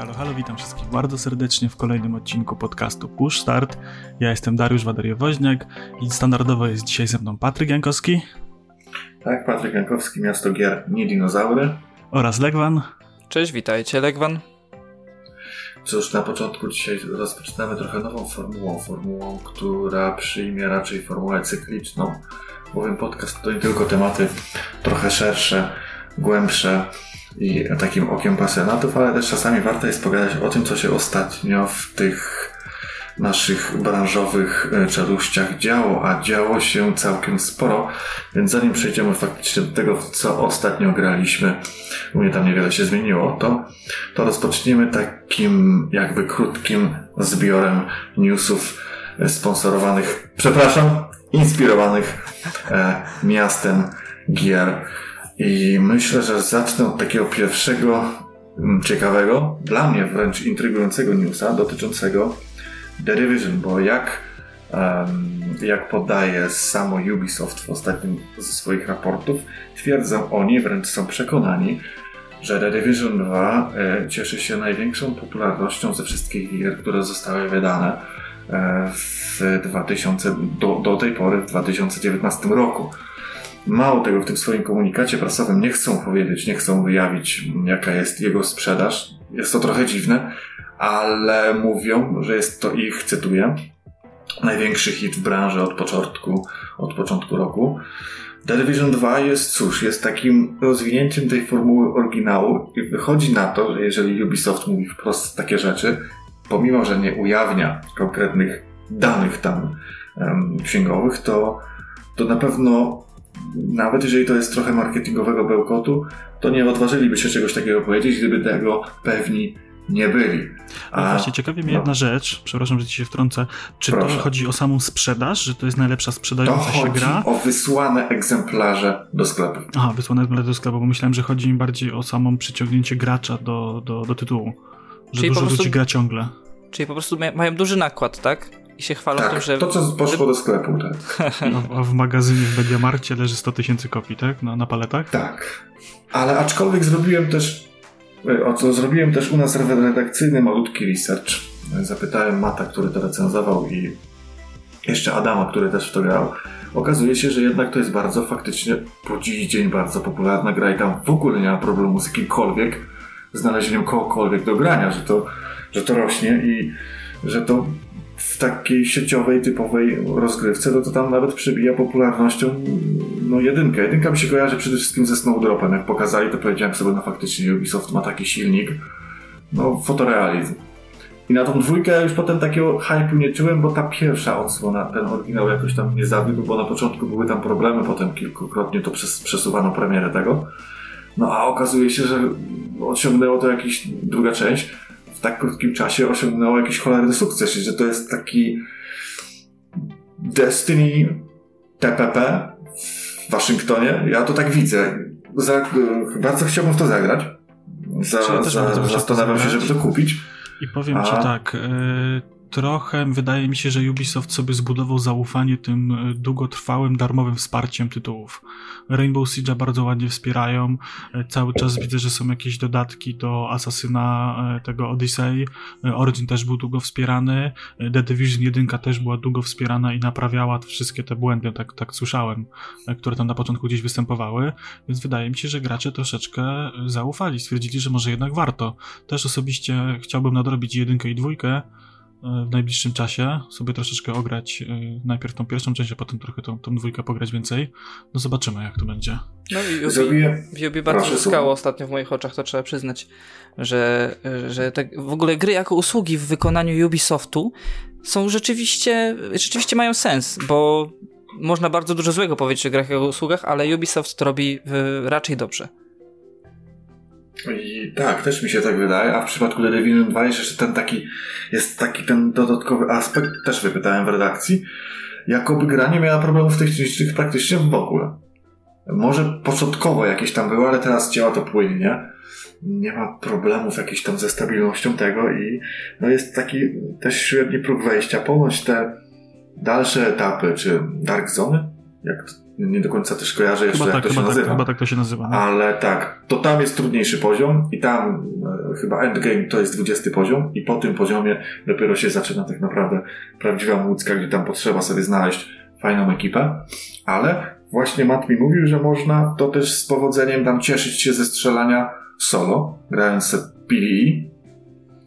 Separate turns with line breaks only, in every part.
Halo, halo, witam wszystkich bardzo serdecznie w kolejnym odcinku podcastu Push Start. Ja jestem Dariusz Wadariowoźniak i standardowo jest dzisiaj ze mną Patryk Jankowski.
Tak, Patryk Jankowski, Miasto Gier, nie dinozaury.
Oraz Legwan.
Cześć, witajcie, Legwan.
Cóż, na początku dzisiaj rozpoczynamy trochę nową formułą, formułą, która przyjmie raczej formułę cykliczną, bowiem podcast to nie tylko tematy trochę szersze, głębsze, i takim okiem pasjonatów, ale też czasami warto jest pogadać o tym, co się ostatnio w tych naszych branżowych e, czeluściach działo, a działo się całkiem sporo, więc zanim przejdziemy faktycznie do tego, co ostatnio graliśmy, u mnie tam niewiele się zmieniło, to, to rozpoczniemy takim jakby krótkim zbiorem newsów e, sponsorowanych, przepraszam, inspirowanych e, miastem gier i myślę, że zacznę od takiego pierwszego mm, ciekawego, dla mnie wręcz intrygującego newsa dotyczącego The Division, bo jak, um, jak podaje samo Ubisoft w ostatnim ze swoich raportów, twierdzą oni, wręcz są przekonani, że The Division 2 e, cieszy się największą popularnością ze wszystkich gier, które zostały wydane e, w 2000, do, do tej pory w 2019 roku. Mało tego, w tym swoim komunikacie prasowym nie chcą powiedzieć, nie chcą wyjawić, jaka jest jego sprzedaż. Jest to trochę dziwne, ale mówią, że jest to ich, cytuję, największy hit w branży od początku, od początku roku. The Division 2 jest, cóż, jest takim rozwinięciem tej formuły oryginału i wychodzi na to, że jeżeli Ubisoft mówi wprost takie rzeczy, pomimo, że nie ujawnia konkretnych danych tam um, księgowych, to, to na pewno nawet jeżeli to jest trochę marketingowego bełkotu, to nie odważyliby się czegoś takiego powiedzieć, gdyby tego pewni nie byli.
A, no właśnie, ciekawi mnie no. jedna rzecz, przepraszam, że ci się wtrącę. Czy Proszę. to chodzi o samą sprzedaż, że to jest najlepsza sprzedająca to się gra?
o wysłane egzemplarze do sklepu.
Aha, wysłane egzemplarze do sklepu, bo myślałem, że chodzi mi bardziej o samą przyciągnięcie gracza do, do, do tytułu. Że Czyli dużo prostu... ludzi gra ciągle.
Czyli po prostu mają duży nakład, tak? I się chwalą
tak,
tym, że...
to co poszło do sklepu, tak.
A w magazynie w Mediamarcie leży 100 tysięcy kopii, tak? Na, na paletach?
Tak. Ale aczkolwiek zrobiłem też e, o co zrobiłem też u nas redakcyjny malutki research. Zapytałem Mata, który to recenzował i jeszcze Adama, który też w to grał. Okazuje się, że jednak to jest bardzo faktycznie po dziś dzień bardzo popularna gra i tam w ogóle nie ma problemu z kimkolwiek znalezieniem kogokolwiek do grania, że to, że to rośnie i że to w takiej sieciowej, typowej rozgrywce, no to tam nawet przebija popularnością no jedynkę. Jedynka mi się kojarzy przede wszystkim ze Snowdropem. Jak pokazali, to powiedziałem sobie, no faktycznie Ubisoft ma taki silnik, no fotorealizm. I na tą dwójkę już potem takiego hype'u nie czułem, bo ta pierwsza odsłona, ten oryginał jakoś tam nie zawiódł, bo na początku były tam problemy, potem kilkukrotnie to przes przesuwano premierę tego. No a okazuje się, że osiągnęło to jakaś druga część w tak krótkim czasie osiągnęło jakiś cholerny sukces, że to jest taki Destiny TPP w Waszyngtonie. Ja to tak widzę. Za, bardzo chciałbym w to zagrać. Za, za, zastanawiam się, żeby to kupić.
I powiem A... ci tak, y trochę wydaje mi się, że Ubisoft sobie zbudował zaufanie tym e, długotrwałym, darmowym wsparciem tytułów. Rainbow Siege bardzo ładnie wspierają. E, cały czas widzę, że są jakieś dodatki do Asasyna e, tego Odyssey. Origin też był długo wspierany. The Division 1 też była długo wspierana i naprawiała wszystkie te błędy, tak, tak słyszałem, które tam na początku gdzieś występowały. Więc wydaje mi się, że gracze troszeczkę zaufali. Stwierdzili, że może jednak warto. Też osobiście chciałbym nadrobić jedynkę i dwójkę, w najbliższym czasie sobie troszeczkę ograć e, najpierw tą pierwszą część, a potem trochę tą, tą dwójkę pograć więcej. No zobaczymy, jak to będzie.
No i Yubi, bardzo zyskało ostatnio w moich oczach, to trzeba przyznać, że, że te, w ogóle gry jako usługi w wykonaniu Ubisoftu są rzeczywiście, rzeczywiście mają sens, bo można bardzo dużo złego powiedzieć o grach jako usługach, ale Ubisoft to robi raczej dobrze.
I tak, też mi się tak wydaje, a w przypadku The Division 2 jest jeszcze ten taki, jest taki ten dodatkowy aspekt, też wypytałem w redakcji, jakoby gra nie miała problemów technicznych praktycznie w ogóle. Może początkowo jakieś tam były, ale teraz działa to płynnie. Nie ma problemów jakichś tam ze stabilnością tego i no jest taki też średni próg wejścia. Ponoć te dalsze etapy, czy Dark Zony, jak nie do końca też kojarzę jeszcze,
chyba
jak
tak,
to się
chyba
nazywa.
Tak, chyba tak to się nazywa. No.
Ale tak, to tam jest trudniejszy poziom i tam e, chyba endgame to jest 20 poziom i po tym poziomie dopiero się zaczyna tak naprawdę prawdziwa łódzka, gdzie tam potrzeba sobie znaleźć fajną ekipę, ale właśnie Matt mi mówił, że można to też z powodzeniem tam cieszyć się ze strzelania solo, grając PvE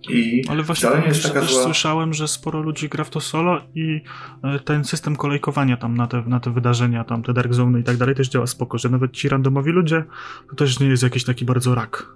i
Ale właśnie
wcale nie jest taka
też
zła...
słyszałem, że sporo ludzi gra w to solo i e, ten system kolejkowania tam na te, na te wydarzenia, tam te Dark Zone i tak dalej też działa spoko, że nawet ci randomowi ludzie to też nie jest jakiś taki bardzo rak.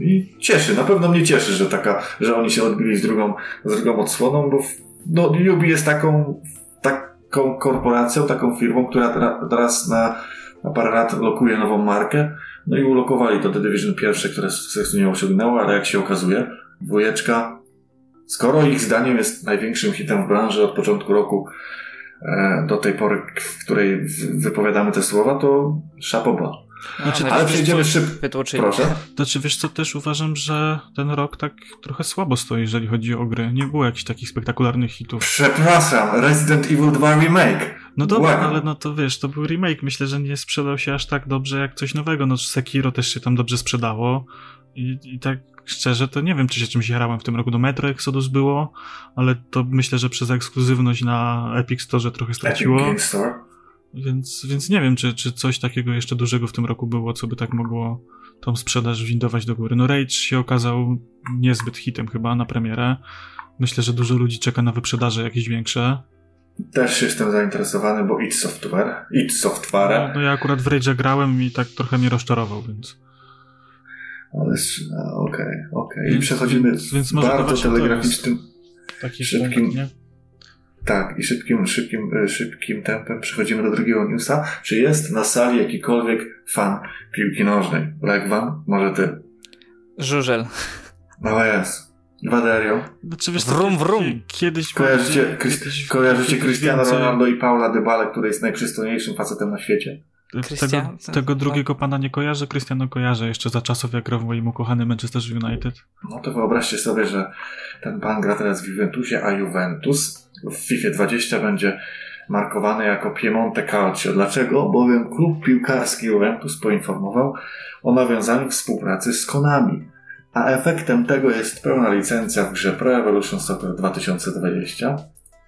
I cieszy, na pewno mnie cieszy, że taka, że oni się odbili z drugą, z drugą odsłoną, bo no, Yubi jest taką, taką korporacją, taką firmą, która teraz na, na parę lat lokuje nową markę. No i ulokowali to The Division pierwsze, które sukcesu nie osiągnęło, ale jak się okazuje, dwójeczka, skoro ich zdaniem jest największym hitem w branży od początku roku e, do tej pory, w której wypowiadamy te słowa, to szapoba. Znaczy, ale przejdziemy szybko. Proszę.
Znaczy, wiesz co, też uważam, że ten rok tak trochę słabo stoi, jeżeli chodzi o gry. Nie było jakichś takich spektakularnych hitów.
Przepraszam, Resident Evil 2 Remake.
No dobra, ale no to wiesz, to był remake. Myślę, że nie sprzedał się aż tak dobrze jak coś nowego. No Sekiro też się tam dobrze sprzedało. I, i tak szczerze, to nie wiem, czy się czymś jarałem w tym roku. Do Metro Exodus było, ale to myślę, że przez ekskluzywność na Epic Store trochę straciło.
Epic Store.
Więc, więc nie wiem, czy, czy coś takiego jeszcze dużego w tym roku było, co by tak mogło tą sprzedaż windować do góry. No Rage się okazał niezbyt hitem chyba na premierę. Myślę, że dużo ludzi czeka na wyprzedaże jakieś większe.
Też jestem zainteresowany, bo id Software. id Software.
No, no ja akurat w Rage'a grałem i tak trochę mnie rozczarował, więc...
Ale okej, okej. Okay. I przechodzimy więc, więc bardzo telegraficznym, szybkim... Punkt, nie? Tak, i szybkim, szybkim, e, szybkim tempem przechodzimy do drugiego newsa. Czy jest na sali jakikolwiek fan piłki nożnej? Legwan, może ty?
Żużel.
No jest. Waderio.
Znaczy, wiesz,
wrum, wrum.
Kiedyś
kojarzycie, kiedyś, kojarzycie Cristiano Ronaldo i Paula Dybala, który jest najprzystojniejszym facetem na świecie?
Tego, tego, drugiego pana nie kojarzę, Cristiano kojarzę jeszcze za czasów, jak grał w moim ukochanym Manchester United.
No to wyobraźcie sobie, że ten pan gra teraz w Juventusie, a Juventus w FIFA 20 będzie markowany jako Piemonte Calcio. Dlaczego? Bowiem klub piłkarski Juventus poinformował o nawiązaniu współpracy z Konami. A efektem tego jest pełna licencja w grze Pro Evolution Soccer 2020.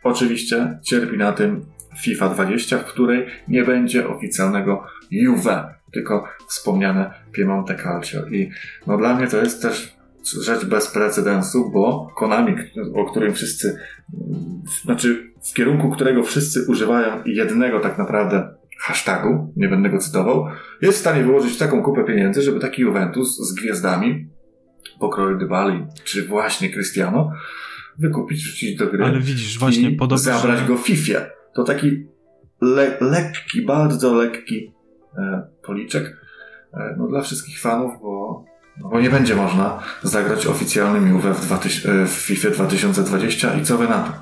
Oczywiście cierpi na tym FIFA 20, w której nie będzie oficjalnego Juve, tylko wspomniane Piemonte Calcio. I no dla mnie to jest też rzecz bez precedensu, bo Konami, o którym wszyscy, znaczy w kierunku którego wszyscy używają jednego tak naprawdę hashtagu, nie będę go cytował, jest w stanie wyłożyć taką kupę pieniędzy, żeby taki Juventus z gwiazdami pokroju Dybali, czy właśnie Cristiano, wykupić, wrzucić do gry
Ale widzisz, właśnie
i podobno, zabrać że... go FIFA. To taki le lekki, bardzo lekki e, policzek e, no, dla wszystkich fanów, bo no bo nie będzie można zagrać oficjalnym Juve w, w FIFA 2020 i co wy na to?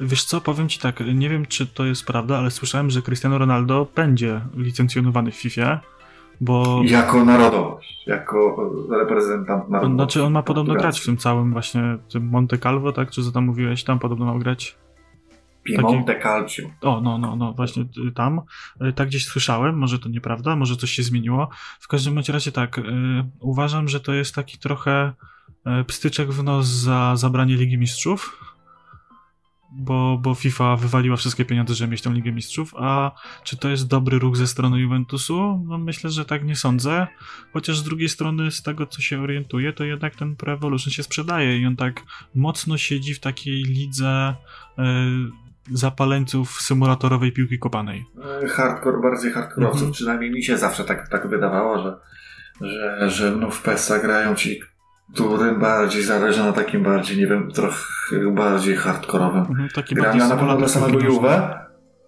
Wiesz co, powiem ci tak, nie wiem czy to jest prawda, ale słyszałem, że Cristiano Ronaldo będzie licencjonowany w FIFA, bo...
Jako narodowość, jako reprezentant narodowości.
Znaczy on ma podobno grać w tym całym właśnie, tym Monte Calvo, tak? Czy co tam mówiłeś, tam podobno ma grać?
Piemonte Takie... Calcio.
O, no, no, no, właśnie y, tam. Y, tak gdzieś słyszałem, może to nieprawda, może coś się zmieniło. W każdym razie tak, y, uważam, że to jest taki trochę pstyczek w nos za zabranie Ligi Mistrzów, bo, bo FIFA wywaliła wszystkie pieniądze, żeby mieć tą Ligę Mistrzów, a czy to jest dobry ruch ze strony Juventusu? No myślę, że tak nie sądzę, chociaż z drugiej strony z tego, co się orientuje, to jednak ten Pro Evolution się sprzedaje i on tak mocno siedzi w takiej lidze zapaleńców symulatorowej piłki kopanej.
E, hardcore, bardziej hardcore'owców, mhm. przynajmniej mi się zawsze tak, tak wydawało, że, że, że no w PESA grają ci, którym bardziej zależy na takim bardziej, nie wiem, trochę bardziej hardcore'owym mhm, taki na pewno dla samego Juve.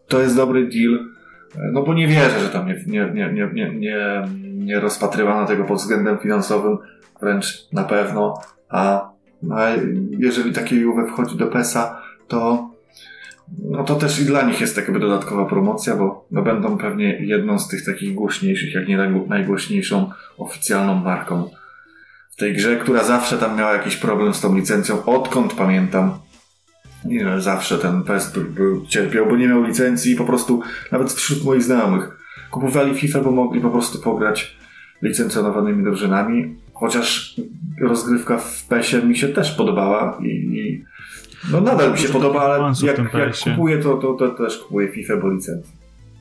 to jest dobry deal, no bo nie wierzę, że tam nie, nie, nie, nie, nie, nie, nie rozpatrywano tego pod względem finansowym, wręcz na pewno, a, a jeżeli takie Juve wchodzi do PESA, to no to też i dla nich jest jakby dodatkowa promocja, bo no będą pewnie jedną z tych takich głośniejszych, jak nie najgłośniejszą oficjalną marką tej grze, która zawsze tam miała jakiś problem z tą licencją, odkąd pamiętam. nie wiem, zawsze ten PES był, cierpiał, bo nie miał licencji i po prostu nawet wśród moich znajomych kupowali FIFA, bo mogli po prostu pograć licencjonowanymi drużynami, chociaż rozgrywka w PESie mi się też podobała i, i no nadal mi się podoba, ale jak, jak kupuję to, to, to też kupuję FIFA, bo licencja.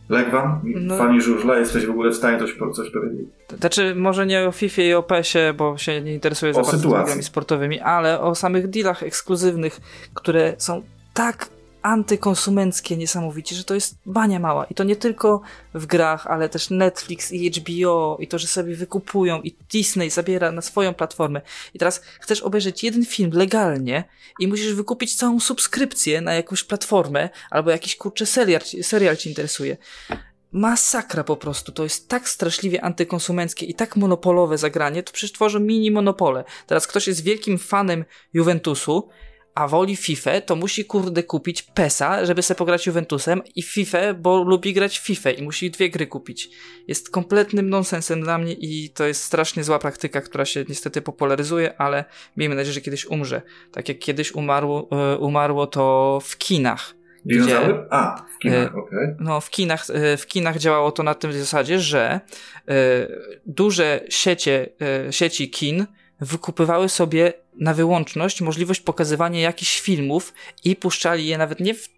Legwan, no. fani żużla, jesteś w ogóle w stanie coś, coś powiedzieć?
Znaczy, może nie o FIFA i o PESie, bo się nie interesuję za bardzo sportowymi, ale o samych dealach ekskluzywnych, które są tak antykonsumenckie niesamowicie, że to jest bania mała. I to nie tylko w grach, ale też Netflix i HBO i to, że sobie wykupują i Disney zabiera na swoją platformę. I teraz chcesz obejrzeć jeden film legalnie i musisz wykupić całą subskrypcję na jakąś platformę albo jakiś kurczę serial, serial ci interesuje. Masakra po prostu. To jest tak straszliwie antykonsumenckie i tak monopolowe zagranie, to przecież tworzą mini monopole. Teraz ktoś jest wielkim fanem Juventusu a woli FIFA, to musi kurde kupić PESA, żeby sobie pograć Juventusem i FIFA, bo lubi grać FIFA i musi dwie gry kupić. Jest kompletnym nonsensem dla mnie i to jest strasznie zła praktyka, która się niestety popularyzuje, ale miejmy nadzieję, że kiedyś umrze. Tak jak kiedyś umarło, e, umarło to w kinach.
Gdzie, A, w kinach, e. Okay.
No, w kinach, e, w kinach działało to na tym zasadzie, że duże siecie, sieci kin wykupywały sobie na wyłączność możliwość pokazywania jakichś filmów i puszczali je nawet nie w,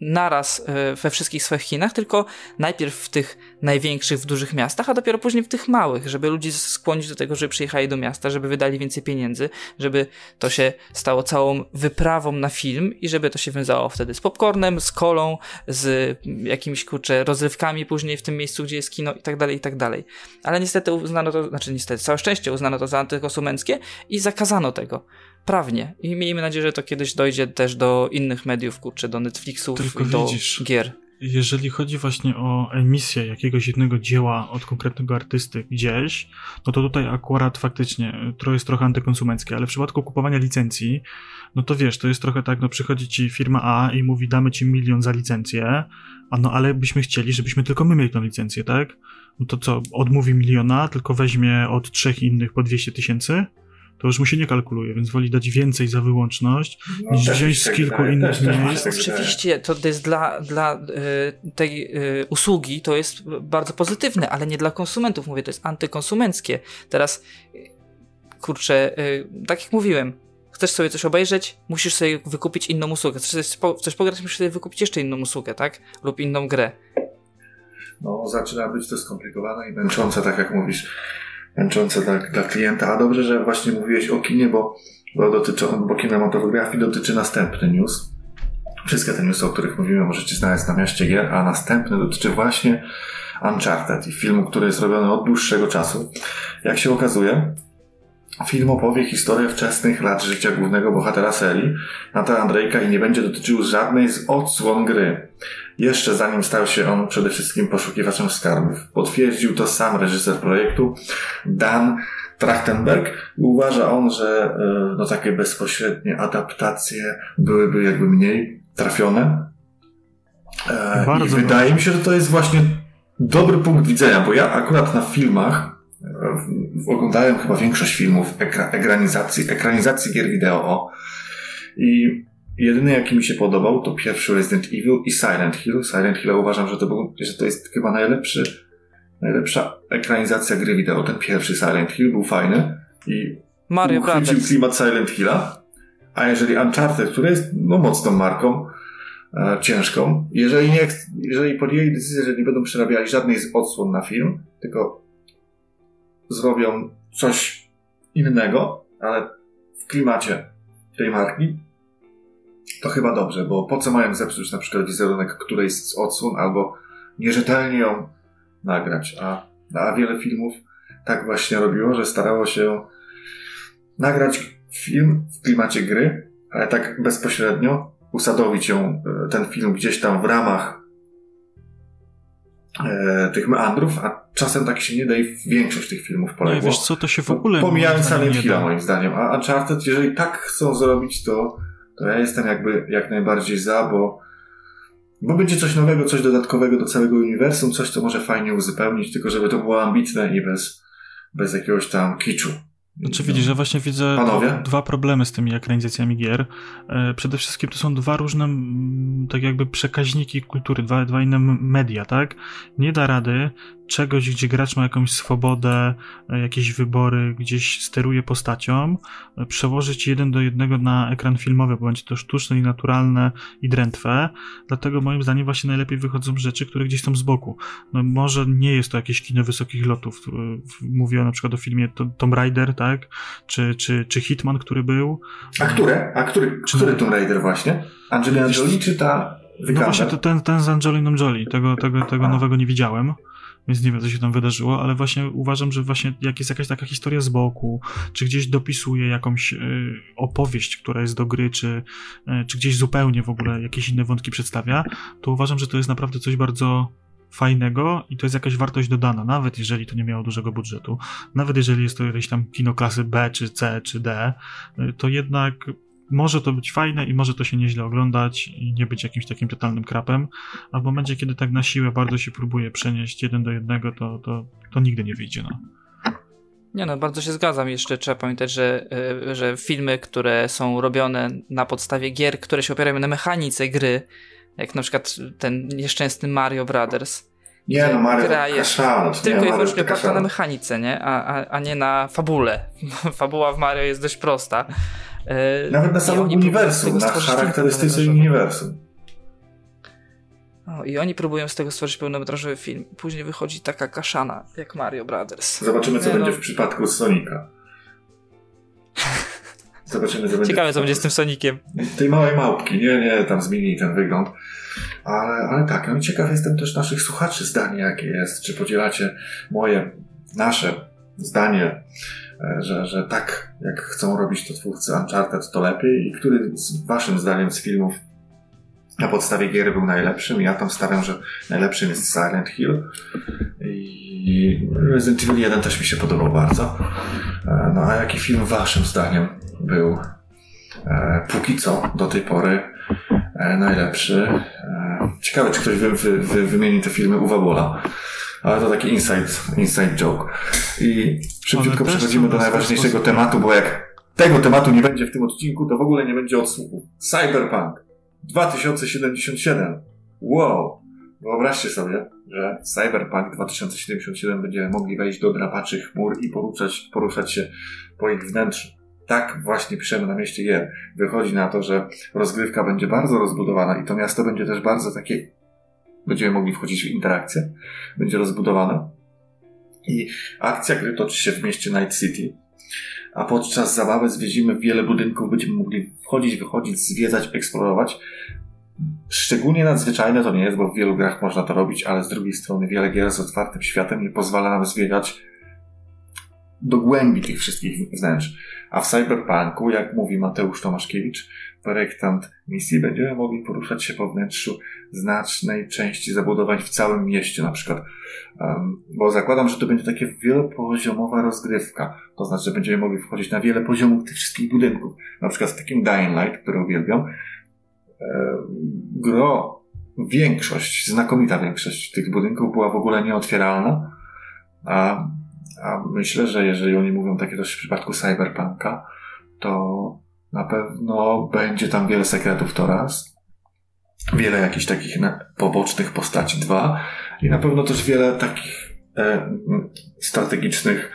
naraz e, we wszystkich swoich Chinach, tylko najpierw w tych największych, w dużych miastach, a dopiero później w tych małych, żeby ludzi skłonić do tego, żeby przyjechali do miasta, żeby wydali więcej pieniędzy, żeby to się stało całą wyprawą na film i żeby to się wiązało wtedy z popcornem, z kolą, z jakimiś kurczę rozrywkami później w tym miejscu, gdzie jest kino i tak dalej, i tak dalej. Ale niestety uznano to, znaczy niestety, całe szczęście uznano to za antykonsumenckie i zakazano tego prawnie. I miejmy nadzieję, że to kiedyś dojdzie też do innych mediów, kurczę, do Netflixów Tylko i do widzisz, gier.
Jeżeli chodzi właśnie o emisję jakiegoś jednego dzieła od konkretnego artysty gdzieś, no to tutaj akurat faktycznie to jest trochę antykonsumenckie, ale w przypadku kupowania licencji, no to wiesz, to jest trochę tak, no przychodzi ci firma A i mówi damy ci milion za licencję, a no ale byśmy chcieli, żebyśmy tylko my mieli tę licencję, tak? No to co, odmówi miliona, tylko weźmie od trzech innych po 200 tysięcy? To już mu się nie kalkuluje, więc woli dać więcej za wyłączność, no, niż wziąć z kilku wydaje, innych miejsc.
Oczywiście, to jest dla, dla y, tej y, usługi, to jest bardzo pozytywne, ale nie dla konsumentów, mówię, to jest antykonsumenckie. Teraz, kurczę, y, tak jak mówiłem, chcesz sobie coś obejrzeć, musisz sobie wykupić inną usługę. Chcesz, chcesz pograć, musisz sobie wykupić jeszcze inną usługę, tak? Lub inną grę.
No, zaczyna być to skomplikowane i męczące, tak jak mówisz męczące dla, dla klienta. A dobrze, że właśnie mówiłeś o kinie, bo, bo, dotyczy, bo kinematografii dotyczy następny news. Wszystkie te newsy, o których mówimy, możecie znaleźć na mieście gier, a następny dotyczy właśnie Uncharted i filmu, który jest robiony od dłuższego czasu. Jak się okazuje, Film opowie historię wczesnych lat życia głównego bohatera serii, Nata Andrejka i nie będzie dotyczył żadnej z odsłon gry. Jeszcze zanim stał się on przede wszystkim poszukiwaczem skarbów. Potwierdził to sam reżyser projektu, Dan Trachtenberg. Uważa on, że e, no, takie bezpośrednie adaptacje byłyby jakby mniej trafione. E, Bardzo I wydaje mi się, że to jest właśnie dobry punkt widzenia, bo ja akurat na filmach oglądałem chyba większość filmów ekra, ekranizacji, ekranizacji gier wideo. I jedyny jaki mi się podobał to pierwszy Resident Evil i Silent Hill. Silent Hill uważam, że to, był, że to jest chyba najlepszy, najlepsza ekranizacja gry wideo. Ten pierwszy Silent Hill był fajny i
Mario uchwycił
klimat Silent Hilla. A jeżeli Uncharted, który jest no, mocną marką, e, ciężką, jeżeli, nie, jeżeli podjęli decyzję, że nie będą przerabiali żadnej z odsłon na film, tylko zrobią coś innego, ale w klimacie tej marki, to chyba dobrze, bo po co mają zepsuć na przykład wizerunek którejś z odsłon albo nierzetelnie ją nagrać, a, a wiele filmów tak właśnie robiło, że starało się nagrać film w klimacie gry, ale tak bezpośrednio usadowić ją, e, ten film gdzieś tam w ramach e, tych meandrów, a czasem tak się nie da i większość tych filmów poległo.
Nie, wiesz co, to się w ogóle
Pomijając Silent Hilla moim zdaniem, a Uncharted, jeżeli tak chcą zrobić, to, to ja jestem jakby jak najbardziej za, bo, bo będzie coś nowego, coś dodatkowego do całego uniwersum, coś, co może fajnie uzupełnić, tylko żeby to było ambitne i bez, bez jakiegoś tam kiczu.
Znaczy no. widzisz, że właśnie widzę Panowie? dwa problemy z tymi ekranizacjami gier. E, przede wszystkim to są dwa różne tak jakby przekaźniki kultury, dwa, dwa inne media, tak? Nie da rady czegoś, gdzie gracz ma jakąś swobodę, e, jakieś wybory, gdzieś steruje postacią, e, przełożyć jeden do jednego na ekran filmowy, bo będzie to sztuczne i naturalne i drętwe. Dlatego moim zdaniem właśnie najlepiej wychodzą rzeczy, które gdzieś są z boku. No może nie jest to jakieś kino wysokich lotów. Mówię na przykład o filmie Tomb Raider, tak? Czy, czy, czy Hitman, który był.
A które? A który, czy który Tomb Raider właśnie? Angelina Jolie czy ta
No właśnie to ten, ten z Angeliną Jolie. Tego, tego, tego nowego nie widziałem więc nie wiem, co się tam wydarzyło, ale właśnie uważam, że właśnie jak jest jakaś taka historia z boku, czy gdzieś dopisuje jakąś y, opowieść, która jest do gry, czy, y, czy gdzieś zupełnie w ogóle jakieś inne wątki przedstawia, to uważam, że to jest naprawdę coś bardzo fajnego i to jest jakaś wartość dodana, nawet jeżeli to nie miało dużego budżetu, nawet jeżeli jest to jakieś tam kino klasy B, czy C, czy D, y, to jednak może to być fajne i może to się nieźle oglądać i nie być jakimś takim totalnym krapem, a w momencie, kiedy tak na siłę bardzo się próbuje przenieść jeden do jednego, to, to, to nigdy nie wyjdzie. No.
Nie no, bardzo się zgadzam. Jeszcze trzeba pamiętać, że, y, że filmy, które są robione na podstawie gier, które się opierają na mechanice gry, jak na przykład ten nieszczęsny Mario Brothers.
Nie no, Mario gra jest
tylko i wyłącznie oparta na mechanice, nie? A, a, a nie na fabule. Fabuła w Mario jest dość prosta.
E, Nawet na samym uniwersum, na charakterystyce uniwersum.
O, I oni próbują z tego stworzyć pełnometrażowy film. Później wychodzi taka kaszana, jak Mario Brothers.
Zobaczymy, co nie, będzie no. w przypadku Sonika.
Zobaczymy, co będzie. Ciekawe, co będzie z tym Sonikiem.
Tej małej małpki, nie, nie, tam zmieni ten wygląd. Ale, ale tak, no i ciekaw jestem też naszych słuchaczy zdanie, jakie jest. Czy podzielacie moje, nasze zdanie że, że tak jak chcą robić to twórcy Uncharted, to lepiej. I który z waszym zdaniem z filmów na podstawie gier był najlepszym? Ja tam stawiam, że najlepszym jest Silent Hill. I Resident Evil 1 też mi się podobał bardzo. E, no a jaki film waszym zdaniem był e, póki co do tej pory najlepszy? Ciekawe, czy ktoś wy, wy, wy, wymieni te filmy Uwa Bola ale to taki inside, inside joke. I szybciutko przechodzimy do najważniejszego tematu, bo jak tego tematu nie będzie w tym odcinku, to w ogóle nie będzie odsłuchu. Cyberpunk 2077. Wow! Wyobraźcie sobie, że Cyberpunk 2077 będziemy mogli wejść do drapaczy chmur i poruszać, poruszać się po ich wnętrzu. Tak właśnie piszemy na mieście Gier. Wychodzi na to, że rozgrywka będzie bardzo rozbudowana i to miasto będzie też bardzo takie będziemy mogli wchodzić w interakcję, będzie rozbudowana. I akcja gry toczy się w mieście Night City, a podczas zabawy zwiedzimy wiele budynków, będziemy mogli wchodzić, wychodzić, zwiedzać, eksplorować. Szczególnie nadzwyczajne to nie jest, bo w wielu grach można to robić, ale z drugiej strony wiele gier z otwartym światem nie pozwala nam zwiedzać do głębi tych wszystkich wnętrz. A w Cyberpunku, jak mówi Mateusz Tomaszkiewicz, projektant misji, będziemy mogli poruszać się po wnętrzu znacznej części zabudowań w całym mieście na przykład. Bo zakładam, że to będzie takie wielopoziomowa rozgrywka. To znaczy, że będziemy mogli wchodzić na wiele poziomów tych wszystkich budynków. Na przykład w takim Dying Light, który uwielbiam, gro, większość, znakomita większość tych budynków była w ogóle nieotwieralna. A, a myślę, że jeżeli oni mówią takie coś w przypadku Cyberpunka, to na pewno będzie tam wiele sekretów to raz, wiele jakichś takich pobocznych postaci dwa. I na pewno też wiele takich e, strategicznych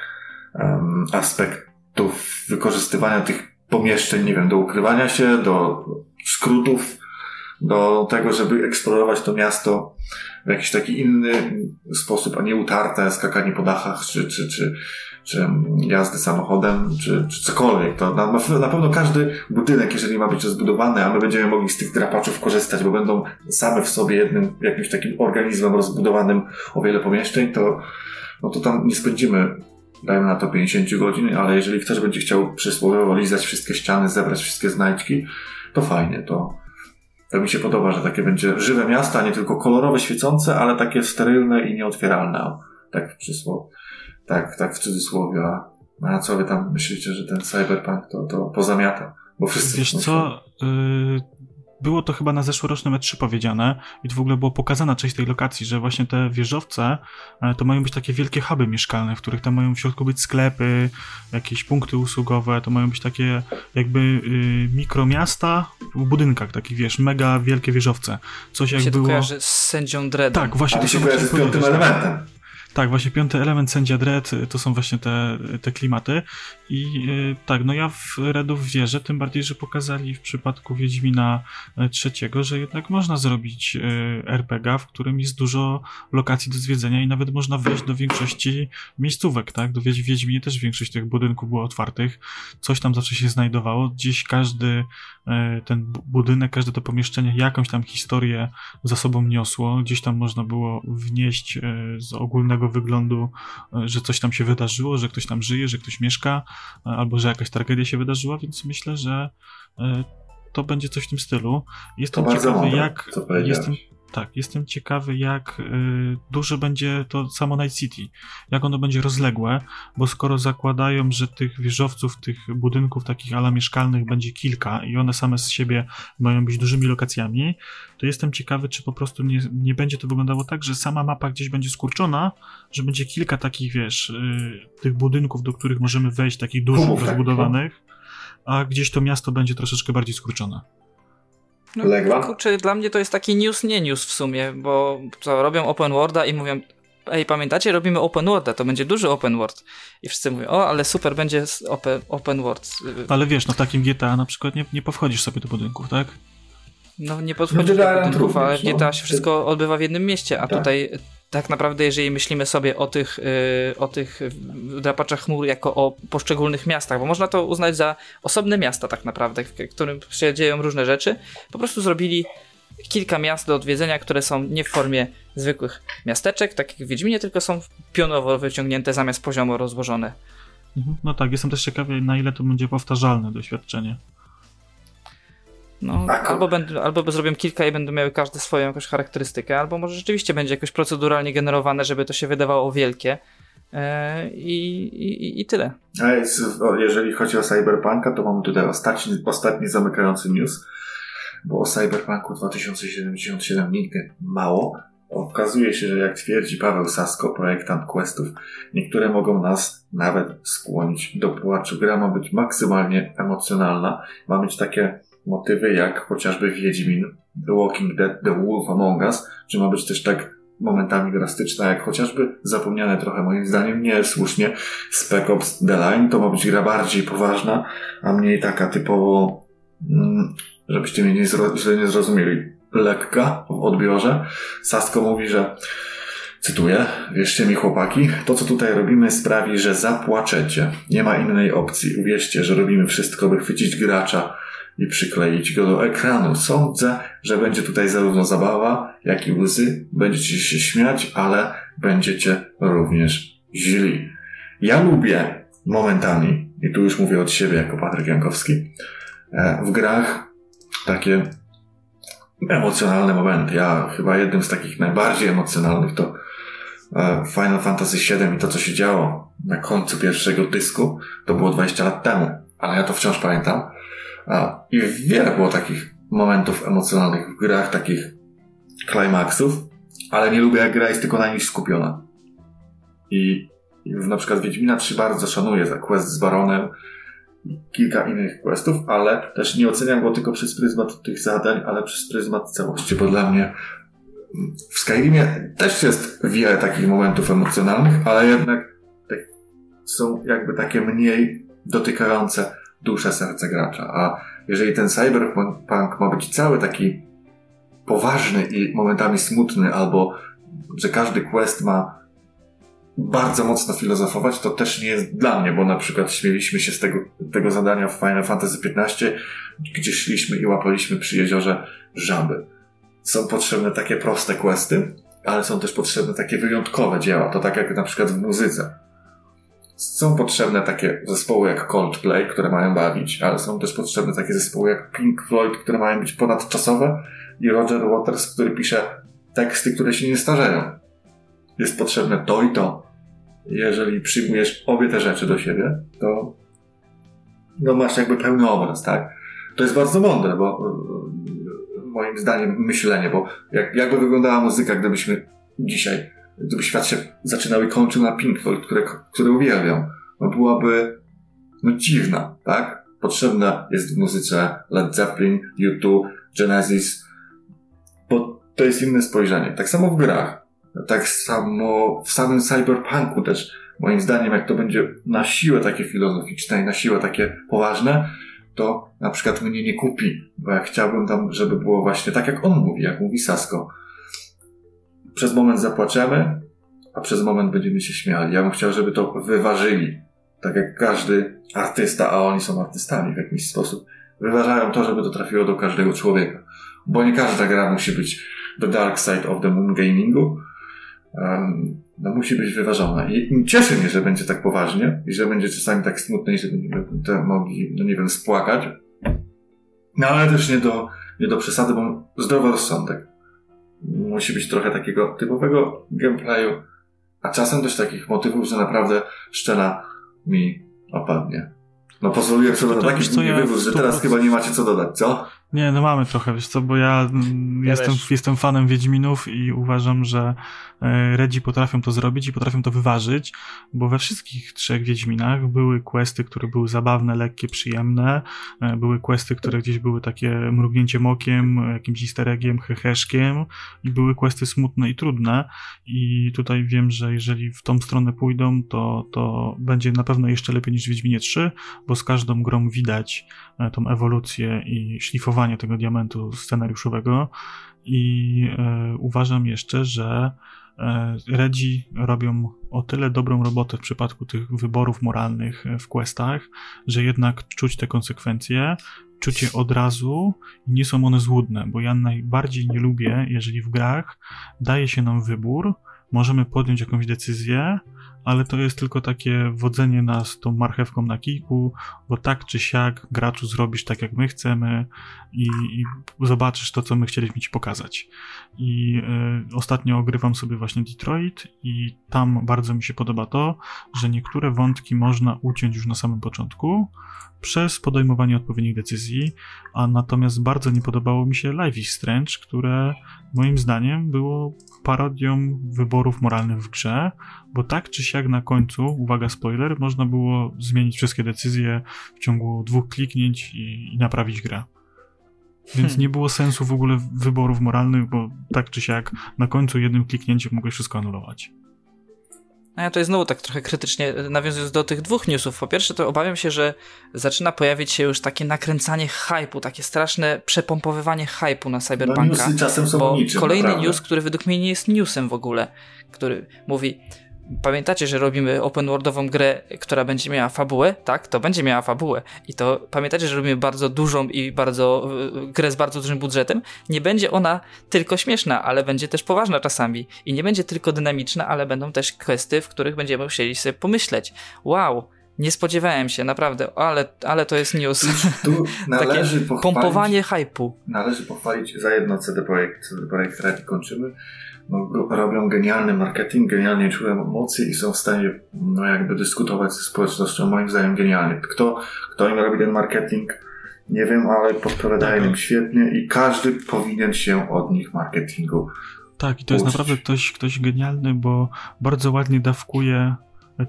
e, aspektów wykorzystywania tych pomieszczeń, nie wiem, do ukrywania się, do skrótów, do tego, żeby eksplorować to miasto w jakiś taki inny sposób, a nie utarte skakanie po dachach, czy, czy, czy, czy jazdy samochodem, czy, czy cokolwiek. To na, na pewno każdy budynek, jeżeli ma być rozbudowany, a my będziemy mogli z tych drapaczów korzystać, bo będą same w sobie jednym, jakimś takim organizmem rozbudowanym o wiele pomieszczeń, to, no to tam nie spędzimy dajmy na to 50 godzin, ale jeżeli ktoś będzie chciał przysłowiowo lizać wszystkie ściany, zebrać wszystkie znajdźki, to fajnie, to, to mi się podoba, że takie będzie żywe miasta, nie tylko kolorowe, świecące, ale takie sterylne i nieotwieralne. Tak przysłowie. Tak, tak w cudzysłowie. A co wy tam myślicie, że ten cyberpunk to, to pozamiata? Bo wszyscy
Wiesz co, yy, było to chyba na zeszłorocznym E3 powiedziane i to w ogóle było pokazana część tej lokacji, że właśnie te wieżowce e, to mają być takie wielkie huby mieszkalne, w których tam mają w środku być sklepy, jakieś punkty usługowe, to mają być takie jakby y, mikromiasta w budynkach, takich wiesz, mega wielkie wieżowce. Coś jak
się
było...
kojarzy z sędzią Dreadem.
Tak, właśnie.
to się kojarzy z piątym elementem.
Tak, właśnie piąty element sędzia Dread to są właśnie te, te klimaty. I yy, tak, no ja w Redów wierzę, tym bardziej, że pokazali w przypadku Wiedźmina trzeciego, że jednak można zrobić RPG, w którym jest dużo lokacji do zwiedzenia i nawet można wejść do większości miejscówek, tak? Do Wiedźminie też większość tych budynków było otwartych, coś tam zawsze się znajdowało, gdzieś każdy ten budynek, każde to pomieszczenie jakąś tam historię za sobą niosło, gdzieś tam można było wnieść z ogólnego wyglądu, e, że coś tam się wydarzyło, że ktoś tam żyje, że ktoś mieszka, e, albo że jakaś tragedia się wydarzyła, więc myślę, że e, to będzie coś w tym stylu. Jestem
to
ciekawy, jak. Jestem, tak, jestem ciekawy, jak y, duże będzie to samo Night City, jak ono będzie rozległe, bo skoro zakładają, że tych wieżowców, tych budynków takich ala mieszkalnych będzie kilka i one same z siebie mają być dużymi lokacjami, to jestem ciekawy, czy po prostu nie, nie będzie to wyglądało tak, że sama mapa gdzieś będzie skurczona, że będzie kilka takich, wiesz, y, tych budynków, do których możemy wejść, takich dużych, tak, rozbudowanych, a gdzieś to miasto będzie troszeczkę bardziej skurczone.
No, Kurczę, dla mnie to jest taki news, nie news w sumie, bo co, robią open worlda i mówią ej, pamiętacie, robimy open worlda, to będzie duży open world. I wszyscy mówią, o, ale super, będzie open, open world.
Ale wiesz, no w takim GTA na przykład nie, nie powchodzisz sobie do budynków, tak?
No nie podchodzisz no, do budynków, ale w GTA no. się wszystko odbywa w jednym mieście, a tak. tutaj tak naprawdę, jeżeli myślimy sobie o tych, yy, o tych drapaczach chmur jako o poszczególnych miastach, bo można to uznać za osobne miasta tak naprawdę, w którym się dzieją różne rzeczy, po prostu zrobili kilka miast do odwiedzenia, które są nie w formie zwykłych miasteczek, takich w Wiedźminie, tylko są pionowo wyciągnięte zamiast poziomo rozłożone.
Mhm. No tak, jestem też ciekawy, na ile to będzie powtarzalne doświadczenie.
No, albo, będę, albo zrobią kilka i będą miały każde swoją jakąś charakterystykę, albo może rzeczywiście będzie jakoś proceduralnie generowane, żeby to się wydawało wielkie. E, I, i, I tyle.
A jest, jeżeli chodzi o Cyberpunka, to mamy tutaj ostatni, ostatni zamykający news, bo o Cyberpunku 2077 nigdy mało. Okazuje się, że jak twierdzi Paweł Sasko, projektant questów, niektóre mogą nas nawet skłonić do płaczu. Gra ma być maksymalnie emocjonalna, ma być takie motywy jak chociażby Wiedźmin, The Walking Dead, The Wolf Among Us, czy ma być też tak momentami drastyczna, jak chociażby zapomniane trochę moim zdaniem niesłusznie Spec Ops The Line. To ma być gra bardziej poważna, a mniej taka typowo, mm, żebyście mnie nie źle nie zrozumieli, lekka w odbiorze. Sasko mówi, że Cytuję, wierzcie mi chłopaki, to co tutaj robimy sprawi, że zapłaczecie. Nie ma innej opcji. Uwierzcie, że robimy wszystko, by chwycić gracza i przykleić go do ekranu. Sądzę, że będzie tutaj zarówno zabawa, jak i łzy. Będziecie się śmiać, ale będziecie również źli. Ja lubię momentami, i tu już mówię od siebie jako Patryk Jankowski, e, w grach takie emocjonalne momenty. Ja chyba jednym z takich najbardziej emocjonalnych to e, Final Fantasy VII i to, co się działo na końcu pierwszego dysku, to było 20 lat temu, ale ja to wciąż pamiętam. I wiele było takich momentów emocjonalnych w grach, takich climaxów, ale nie lubię jak gra jest tylko na nich skupiona. I, na przykład Wiedźmina 3 bardzo szanuję za quest z Baronem i kilka innych questów, ale też nie oceniam go tylko przez pryzmat tych zadań, ale przez pryzmat całości, bo dla mnie w Skyrimie też jest wiele takich momentów emocjonalnych, ale jednak są jakby takie mniej dotykające duszę, serce gracza. A jeżeli ten cyberpunk ma być cały taki poważny i momentami smutny, albo że każdy quest ma bardzo mocno filozofować, to też nie jest dla mnie, bo na przykład śmieliśmy się z tego, tego zadania w Final Fantasy XV, gdzie szliśmy i łapaliśmy przy jeziorze żaby. Są potrzebne takie proste questy, ale są też potrzebne takie wyjątkowe dzieła. To tak jak na przykład w muzyce są potrzebne takie zespoły jak Coldplay, które mają bawić, ale są też potrzebne takie zespoły jak Pink Floyd, które mają być ponadczasowe i Roger Waters, który pisze teksty, które się nie starzeją. Jest potrzebne to i to. Jeżeli przyjmujesz obie te rzeczy do siebie, to no masz jakby pełny obraz, tak? To jest bardzo mądre, bo moim zdaniem myślenie, bo jak, jakby wyglądała muzyka, gdybyśmy dzisiaj, świat się zaczynał i kończył na Pink Floyd, które, które uwielbiam, no byłaby no dziwna, tak? Potrzebna jest w muzyce Led Zeppelin, U2, Genesis, bo to jest inne spojrzenie. Tak samo w grach. Tak samo w samym cyberpunku też, moim zdaniem, jak to będzie na siłę takie filozoficzne i na siłę takie poważne, to na przykład mnie nie kupi, bo ja chciałbym tam, żeby było właśnie tak, jak on mówi, jak mówi Sasko. Przez moment zapłaczemy, a przez moment będziemy się śmiali. Ja bym chciał, żeby to wyważyli. Tak jak każdy artysta, a oni są artystami w jakiś sposób, wyważają to, żeby to trafiło do każdego człowieka. Bo nie każda gra musi być The Dark Side of the Moon Gamingu. Um, no musi być wyważona. I cieszy mnie, że będzie tak poważnie i że będzie czasami tak smutno i że będziemy mogli, no nie wiem, spłakać. No ale też nie do, nie do przesady, bo zdrowy rozsądek. Musi być trochę takiego typowego gameplayu, a czasem też takich motywów, że naprawdę szczela mi opadnie. No pozwoliłem sobie na taki ja wywóz, że teraz chyba nie macie co dodać, co?
Nie, no mamy trochę, wiesz co, bo ja, mm, ja jestem, jestem fanem Wiedźminów i uważam, że e, Redzi potrafią to zrobić i potrafią to wyważyć, bo we wszystkich trzech Wiedźminach były questy, które były zabawne, lekkie, przyjemne, e, były questy, które gdzieś były takie mrugnięciem okiem, jakimś easter eggiem, heheszkiem i były questy smutne i trudne. I tutaj wiem, że jeżeli w tą stronę pójdą, to, to będzie na pewno jeszcze lepiej niż w Wiedźminie 3, bo z każdą grą widać e, tą ewolucję i szlifowanie tego diamentu scenariuszowego i e, uważam jeszcze, że e, Redzi robią o tyle dobrą robotę w przypadku tych wyborów moralnych w questach, że jednak czuć te konsekwencje, czuć je od razu i nie są one złudne, bo ja najbardziej nie lubię, jeżeli w grach daje się nam wybór, możemy podjąć jakąś decyzję, ale to jest tylko takie wodzenie nas tą marchewką na kijku, bo tak czy siak graczu zrobisz tak jak my chcemy i, i zobaczysz to, co my chcieliśmy ci pokazać. I y, ostatnio ogrywam sobie właśnie Detroit i tam bardzo mi się podoba to, że niektóre wątki można uciąć już na samym początku przez podejmowanie odpowiednich decyzji, a natomiast bardzo nie podobało mi się Life is Strange, które moim zdaniem było parodią wyborów moralnych w grze, bo tak czy siak na końcu, uwaga spoiler, można było zmienić wszystkie decyzje w ciągu dwóch kliknięć i, i naprawić grę. Więc hmm. nie było sensu w ogóle wyborów moralnych, bo tak czy siak na końcu jednym kliknięciem mogłeś wszystko anulować.
No ja to jest znowu tak trochę krytycznie, nawiązując do tych dwóch newsów. Po pierwsze, to obawiam się, że zaczyna pojawić się już takie nakręcanie hypu, takie straszne przepompowywanie hypu na Cyberpunka. No,
newsy czasem są
bo
niczym,
kolejny
naprawdę.
news, który według mnie nie jest newsem w ogóle, który mówi pamiętacie, że robimy open worldową grę, która będzie miała fabułę? Tak, to będzie miała fabułę. I to pamiętacie, że robimy bardzo dużą i bardzo y, grę z bardzo dużym budżetem? Nie będzie ona tylko śmieszna, ale będzie też poważna czasami. I nie będzie tylko dynamiczna, ale będą też kwestie, w których będziemy musieli sobie pomyśleć. Wow, nie spodziewałem się, naprawdę, ale, ale to jest news.
Tu należy
Takie pompowanie hypu.
Należy pochwalić za jedno CD Projekt, CD Projekt Red kończymy no, robią genialny marketing, genialnie czują emocje i są w stanie no, jakby dyskutować ze społecznością, moim zdaniem genialnie. Kto, kto im robi ten marketing, nie wiem, ale podpowiadają im świetnie i każdy powinien się od nich marketingu
Tak, i to uczyć. jest naprawdę ktoś, ktoś genialny, bo bardzo ładnie dawkuje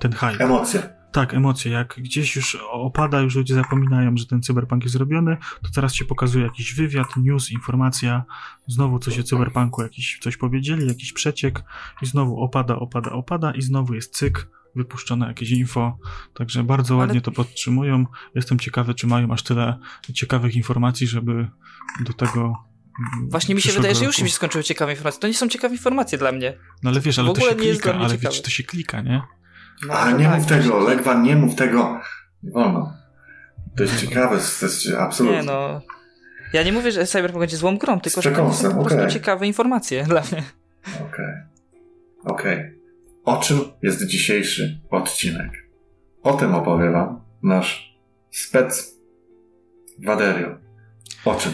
ten hype.
Emocje.
Tak, emocje. Jak gdzieś już opada, już ludzie zapominają, że ten cyberpunk jest zrobiony, to teraz się pokazuje jakiś wywiad, news, informacja, znowu coś o cyberpunku, jakiś coś powiedzieli, jakiś przeciek i znowu opada, opada, opada i znowu jest cyk, wypuszczone jakieś info, także bardzo ładnie Ale... to podtrzymują. Jestem ciekawy, czy mają aż tyle ciekawych informacji, żeby do tego
Właśnie mi się wydaje, roku. że już mi się skończyły ciekawe informacje. To nie są ciekawe informacje dla mnie.
No ale wiesz, ale to się klika, ale wiesz, to się klika, nie?
No, A nie tak, mów tego, Legwan, nie mów tego. Nie wolno. To jest ciekawe, to jest absolutnie.
Nie no. Ja nie mówię, że Cyberpunk będzie złą grą, tylko że to są po prostu okay. ciekawe informacje dla mnie.
Okej. Okay. Okej. Okay. O czym jest dzisiejszy odcinek? O tym opowie wam nasz spec Waderio. O czym?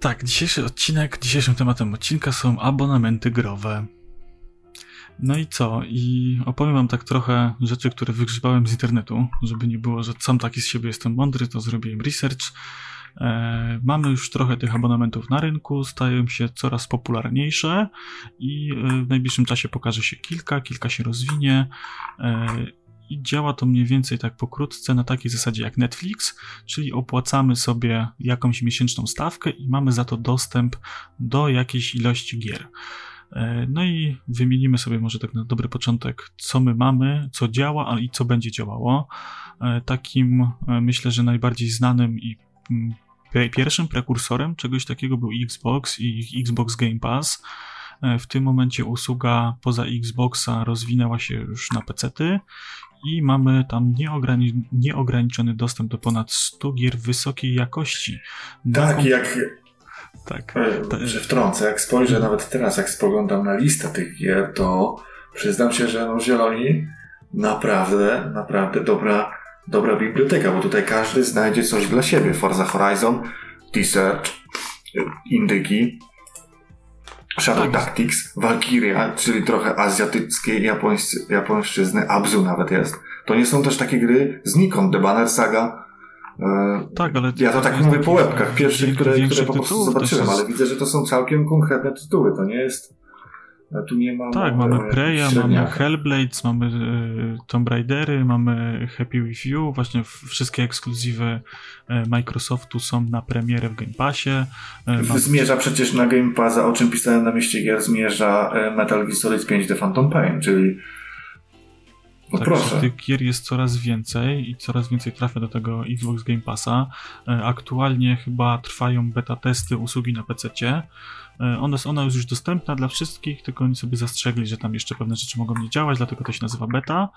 Tak, dzisiejszy odcinek, dzisiejszym tematem odcinka są abonamenty growe. No i co? I opowiem wam tak trochę rzeczy, które wygrzebałem z internetu, żeby nie było, że sam taki z siebie jestem mądry, to zrobiłem research. E, mamy już trochę tych abonamentów na rynku, stają się coraz popularniejsze i e, w najbliższym czasie pokaże się kilka, kilka się rozwinie. E, I działa to mniej więcej tak pokrótce na takiej zasadzie jak Netflix, czyli opłacamy sobie jakąś miesięczną stawkę i mamy za to dostęp do jakiejś ilości gier. No i wymienimy sobie może tak na dobry początek, co my mamy, co działa i co będzie działało. Takim myślę, że najbardziej znanym i mm, Pierwszym prekursorem czegoś takiego był Xbox i Xbox Game Pass. E, w tym momencie usługa poza Xboxa rozwinęła się już na PC-ty i mamy tam nieograni nieograniczony dostęp do ponad 100 gier wysokiej jakości.
Tak, jak. Tak. E, że wtrącę, jak spojrzę nawet teraz, jak spoglądam na listę tych gier, to przyznam się, że no Zieloni naprawdę, naprawdę dobra dobra biblioteka, bo tutaj każdy znajdzie coś dla siebie. Forza Horizon, T-Search, Indyki, Shadow tak. Tactics, Valkyria, czyli trochę azjatyckiej japońscy, japońszczyzny, Abzu nawet jest. To nie są też takie gry znikąd, The Banner Saga, tak, ale ja to tak mówię po łebkach, pierwszych, które, które po prostu zobaczyłem, ale widzę, że to są całkiem konkretne tytuły. To nie jest tu nie ma.
Tak, mamy Preya, mamy Hellblades, mamy e, Tomb Raidery, mamy Happy With You. Właśnie wszystkie ekskluzywy e, Microsoftu są na premierę w Game Passie.
E, zmierza przecież na Game Passa, o czym pisałem na mieście gier, zmierza Metal Gear Solid 5 The Phantom Pain, czyli
no tak, proszę. Tych gier jest coraz więcej i coraz więcej trafia do tego Xbox Game Passa. Aktualnie chyba trwają beta testy usługi na PC. E, ona, ona jest już dostępna dla wszystkich, tylko oni sobie zastrzegli, że tam jeszcze pewne rzeczy mogą nie działać, dlatego to się nazywa beta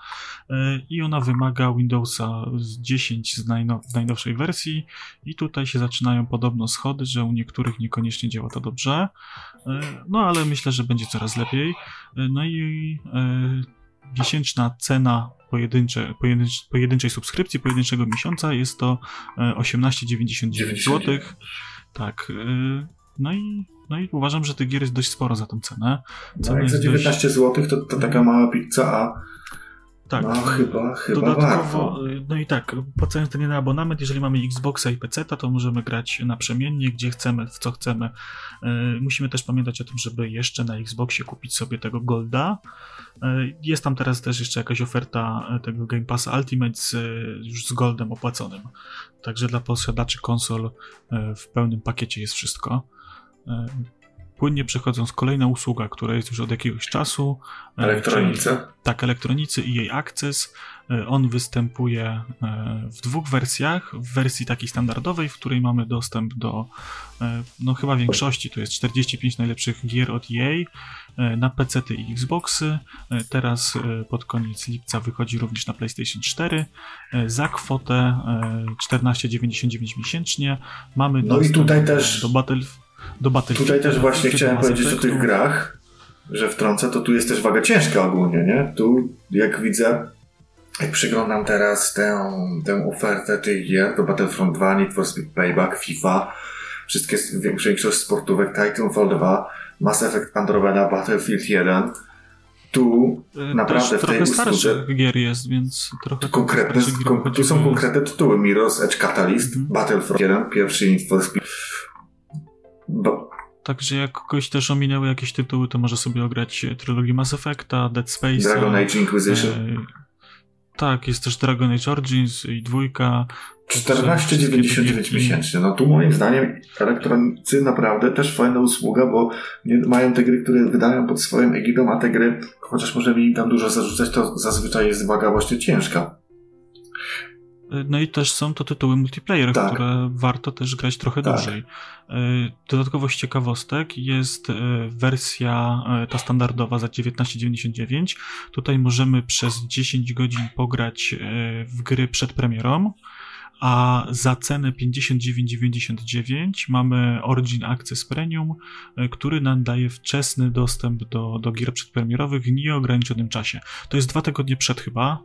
e, i ona wymaga Windowsa 10 z najnow najnowszej wersji i tutaj się zaczynają podobno schody, że u niektórych niekoniecznie działa to dobrze, e, no ale myślę, że będzie coraz lepiej. No i miesięczna cena pojedyncze, pojedyncze, pojedynczej subskrypcji, pojedynczego miesiąca jest to 18,99 zł. Tak. No i no i uważam, że tych gier jest dość sporo za tą cenę.
Cena no jak za 19 dość... zł to, to taka mała pizza, a tak. No chyba, chyba Dodatkowo, warto.
no i tak, płacając ten jeden abonament, jeżeli mamy Xboxa i PC, to możemy grać naprzemiennie, gdzie chcemy, w co chcemy. Yy, musimy też pamiętać o tym, żeby jeszcze na Xboxie kupić sobie tego Golda. Yy, jest tam teraz też jeszcze jakaś oferta tego Game Pass Ultimate z, już z Goldem opłaconym. Także dla posiadaczy konsol w pełnym pakiecie jest wszystko. E, płynnie przechodząc kolejna usługa, która jest już od jakiegoś czasu.
E, elektronicy?
Tak, elektronicy i jej Access. E, on występuje w dwóch wersjach. W wersji takiej standardowej, w której mamy dostęp do no chyba większości, to jest 45 najlepszych gier od EA na PC i Xboxy. Teraz pod koniec lipca wychodzi również na PlayStation 4 za kwotę 14,99 miesięcznie. Mamy
no i tutaj też
do Battlefield do Battlefield.
Tutaj też właśnie chciałem powiedzieć efektu. o tych grach, że wtrącę, to tu jest też waga ciężka ogólnie, nie? Tu, jak widzę, jak przyglądam teraz tę, tę ofertę tych gier, to Battlefront 2, Need for Speed Payback, FIFA, wszystkie, większość sportówek, Titanfall 2, Mass Effect Andromeda, Battlefield 1, tu
y, naprawdę w tej usłudze... gier jest, więc trochę... Tu, konkretne,
kon, tu są konkretne tytuły. Mirror's Edge Catalyst, mm -hmm. Battlefront 1, pierwszy Need for Speed
bo... Także jak kogoś też ominęły jakieś tytuły, to może sobie ograć trylogię Mass Effecta, Dead Space.
Dragon Age Inquisition. E,
tak, jest też Dragon Age Origins i dwójka.
14,99 miesięcznie. No tu moim zdaniem elektronicy naprawdę też fajna usługa, bo mają te gry, które wydają pod swoją egidą, a te gry, chociaż możemy im tam dużo zarzucać, to zazwyczaj jest waga właśnie ciężka.
No i też są to tytuły multiplayer, tak. które warto też grać trochę tak. dłużej. E, dodatkowo z ciekawostek jest e, wersja e, ta standardowa za 19,99. Tutaj możemy przez 10 godzin pograć w gry przed premierą a za cenę 59,99 mamy Origin Access Premium, który nam daje wczesny dostęp do, do gier przedpremierowych w nieograniczonym czasie. To jest dwa tygodnie przed chyba,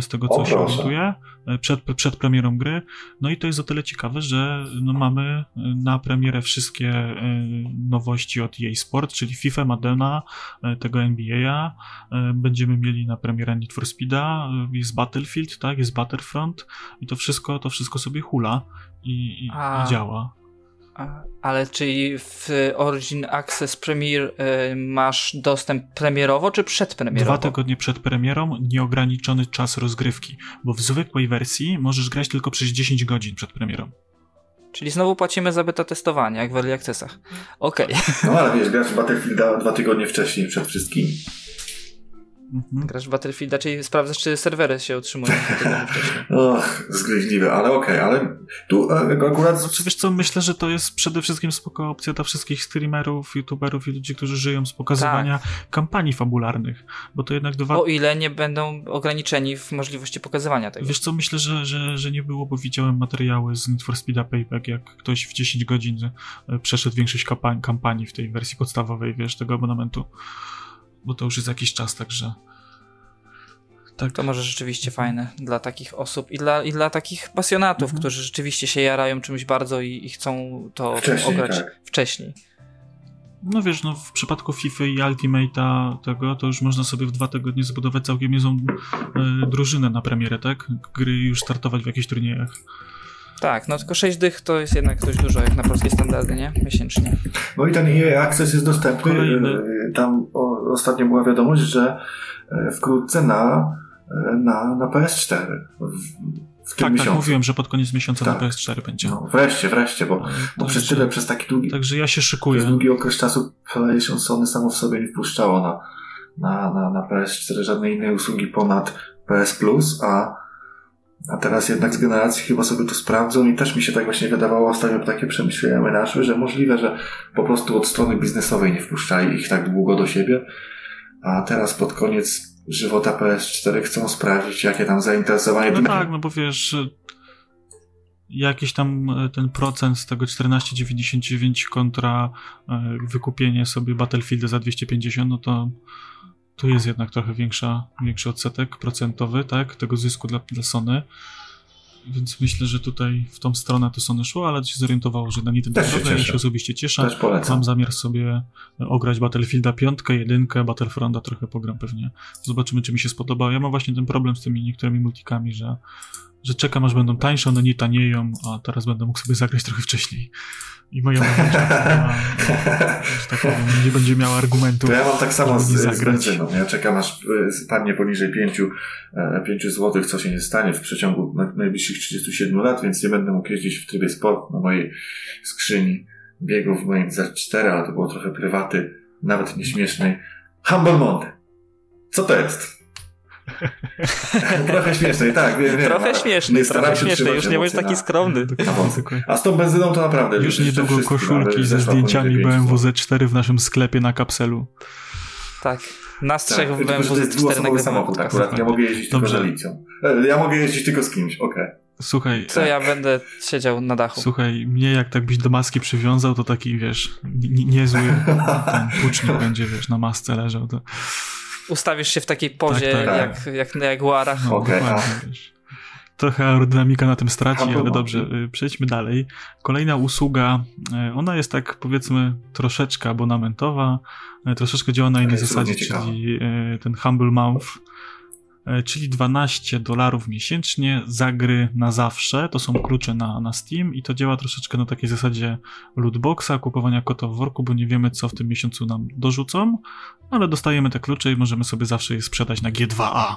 z tego co o, się orientuję, przed, przed premierą gry. No i to jest o tyle ciekawe, że no mamy na premierę wszystkie nowości od EA Sport, czyli FIFA, Madena, tego NBA, będziemy mieli na premierę Need for Speeda, jest Battlefield, tak, jest Battlefront i to wszystko, to wszystko sobie hula i, i, i działa.
Ale czyli w Origin Access Premier y, masz dostęp premierowo czy przedpremierowo?
Dwa tygodnie przed premierą, nieograniczony czas rozgrywki, bo w zwykłej wersji możesz grać tylko przez 10 godzin przed premierą.
Czyli znowu płacimy za beta testowanie, jak w Early Accessach. Okej. Okay.
No ale wiesz, grasz w Battlefield dwa tygodnie wcześniej przed wszystkimi.
Mhm. Grasz w Battlefielda, czyli sprawdzasz, czy serwery się utrzymują
wcześniej. Och, zgryźliwe, ale okej, okay, ale tu e, akurat...
Znaczy, wiesz co, myślę, że to jest przede wszystkim spoko opcja dla wszystkich streamerów, youtuberów i ludzi, którzy żyją z pokazywania tak. kampanii fabularnych, bo to jednak dwa...
O ile nie będą ograniczeni w możliwości pokazywania tego.
Wiesz co, myślę, że, że, że nie było, bo widziałem materiały z Need for Speed'a Payback, jak ktoś w 10 godzin e, przeszedł większość kampanii w tej wersji podstawowej, wiesz, tego abonamentu bo to już jest jakiś czas, także.
Tak. To może rzeczywiście fajne dla takich osób i dla, i dla takich pasjonatów, mhm. którzy rzeczywiście się jarają czymś bardzo i, i chcą to wcześniej, ograć tak. wcześniej.
No wiesz, no w przypadku FIFA i Ultimate'a tego, to już można sobie w dwa tygodnie zbudować całkiem niezłą y, drużynę na premierę, tak? Gry już startować w jakichś turniejach.
Tak, no tylko 6 dych to jest jednak dość dużo, jak na polskie standardy, nie? Miesięcznie.
No i ten EA Access jest dostępny. Kolejny. E, tam o, ostatnio była wiadomość, że e, wkrótce na, e, na, na PS4. W, w tym tak,
miesiącu. tak, mówiłem, że pod koniec miesiąca tak. na PS4 będzie. No,
wreszcie, wreszcie, bo, bo przez tyle, przez taki długi...
Także ja się szykuję.
Przez długi okres czasu PlayStation Sony samo w sobie nie wpuszczało na, na, na, na PS4 żadnej innej usługi ponad PS Plus, a a teraz jednak z generacji chyba sobie to sprawdzą i też mi się tak właśnie wydawało, ostatnio takie przemyślenia naszły, że możliwe, że po prostu od strony biznesowej nie wpuszczali ich tak długo do siebie, a teraz pod koniec żywota PS4 chcą sprawdzić, jakie tam zainteresowanie...
No tak, no bo wiesz, jakiś tam e, ten procent z tego 14,99 kontra e, wykupienie sobie Battlefielda za 250, no to tu jest jednak trochę większa, większy odsetek procentowy, tak, tego zysku dla, dla Sony. Więc myślę, że tutaj w tą stronę to Sony szło, ale się zorientowało, że na Nintendo drogę. Ja się osobiście cieszę. Mam zamiar sobie ograć Battlefielda 5, 1, Battlefronta trochę pogram pewnie. Zobaczymy, czy mi się spodoba. Ja mam właśnie ten problem z tymi niektórymi multikami, że że czekam aż będą tańsze, one nie tanieją, a teraz będę mógł sobie zagrać trochę wcześniej. I moja mama tak powiem, nie będzie miała argumentu.
To ja mam tak samo z, z benzyną. Ja czekam aż y, spadnie poniżej 5, 5 zł, co się nie stanie w przeciągu najbliższych 37 lat, więc nie będę mógł jeździć w trybie sport na mojej skrzyni biegów w moim Z4, ale to było trochę prywaty, nawet nieśmiesznej. Humble Monte. Co to jest? Trochę śmiesznej, tak, wiem, wiem.
Trochę śmieszny, trochę śmieszny, już nie bądź taki skromny.
A z tą benzyną to naprawdę...
Już niedługo koszulki ze zdjęciami BMW Z4 w naszym sklepie na kapselu.
Tak. Nas tak, trzech w BMW Z4 nagrywamy
samochód akurat, ja mogę jeździć Dobrze. tylko z. E, ja mogę jeździć tylko z kimś, okej. Okay.
Słuchaj.
Co ja będę siedział na dachu.
Słuchaj, mnie jak tak byś do maski przywiązał, to taki, wiesz, niezły ten pucznik będzie, wiesz, na masce leżał. To
ustawisz się w takiej pozie tak, tak. jak, jak na jaguarach.
No, okay, Trochę aerodynamika na tym straci, ale dobrze, y, przejdźmy dalej. Kolejna usługa, y, ona jest tak powiedzmy troszeczkę abonamentowa, y, troszeczkę działa na innej zasadzie, czyli ten Humble Mouth, czyli 12 dolarów miesięcznie za gry na zawsze. To są klucze na, na Steam i to działa troszeczkę na takiej zasadzie lootboxa, kupowania kota w worku, bo nie wiemy, co w tym miesiącu nam dorzucą, ale dostajemy te klucze i możemy sobie zawsze je sprzedać na G2A.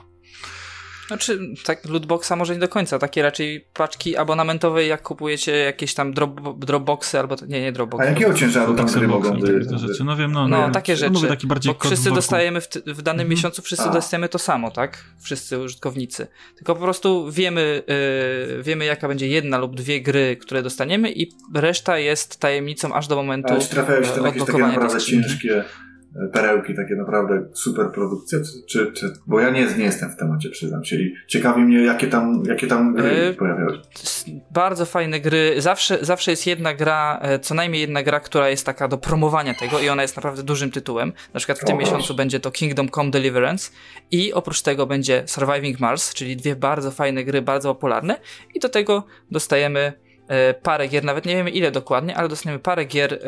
Znaczy, tak, lootboxa może nie do końca, takie raczej paczki abonamentowe, jak kupujecie jakieś tam drop, dropboxy albo, nie, nie dropboxy.
A jakiego ciężaru tam gry mogą
rzeczy? No wiem, no,
no wiem. takie rzeczy, taki bardziej bo wszyscy dostajemy w, w danym mhm. miesiącu, wszyscy A. dostajemy to samo, tak? Wszyscy użytkownicy. Tylko po prostu wiemy, yy, wiemy jaka będzie jedna lub dwie gry, które dostaniemy i reszta jest tajemnicą aż do momentu
Ale trafiają się tam jakieś takie naprawdę ciężkie perełki, takie naprawdę super produkcje, czy, czy, bo ja nie, nie jestem w temacie, przyznam się. I ciekawi mnie, jakie tam, jakie tam gry yy, pojawiały się.
Bardzo fajne gry, zawsze, zawsze jest jedna gra, e, co najmniej jedna gra, która jest taka do promowania tego i ona jest naprawdę dużym tytułem, na przykład w tym o, miesiącu będzie to Kingdom Come Deliverance i oprócz tego będzie Surviving Mars, czyli dwie bardzo fajne gry, bardzo popularne i do tego dostajemy e, parę gier, nawet nie wiemy ile dokładnie, ale dostaniemy parę gier,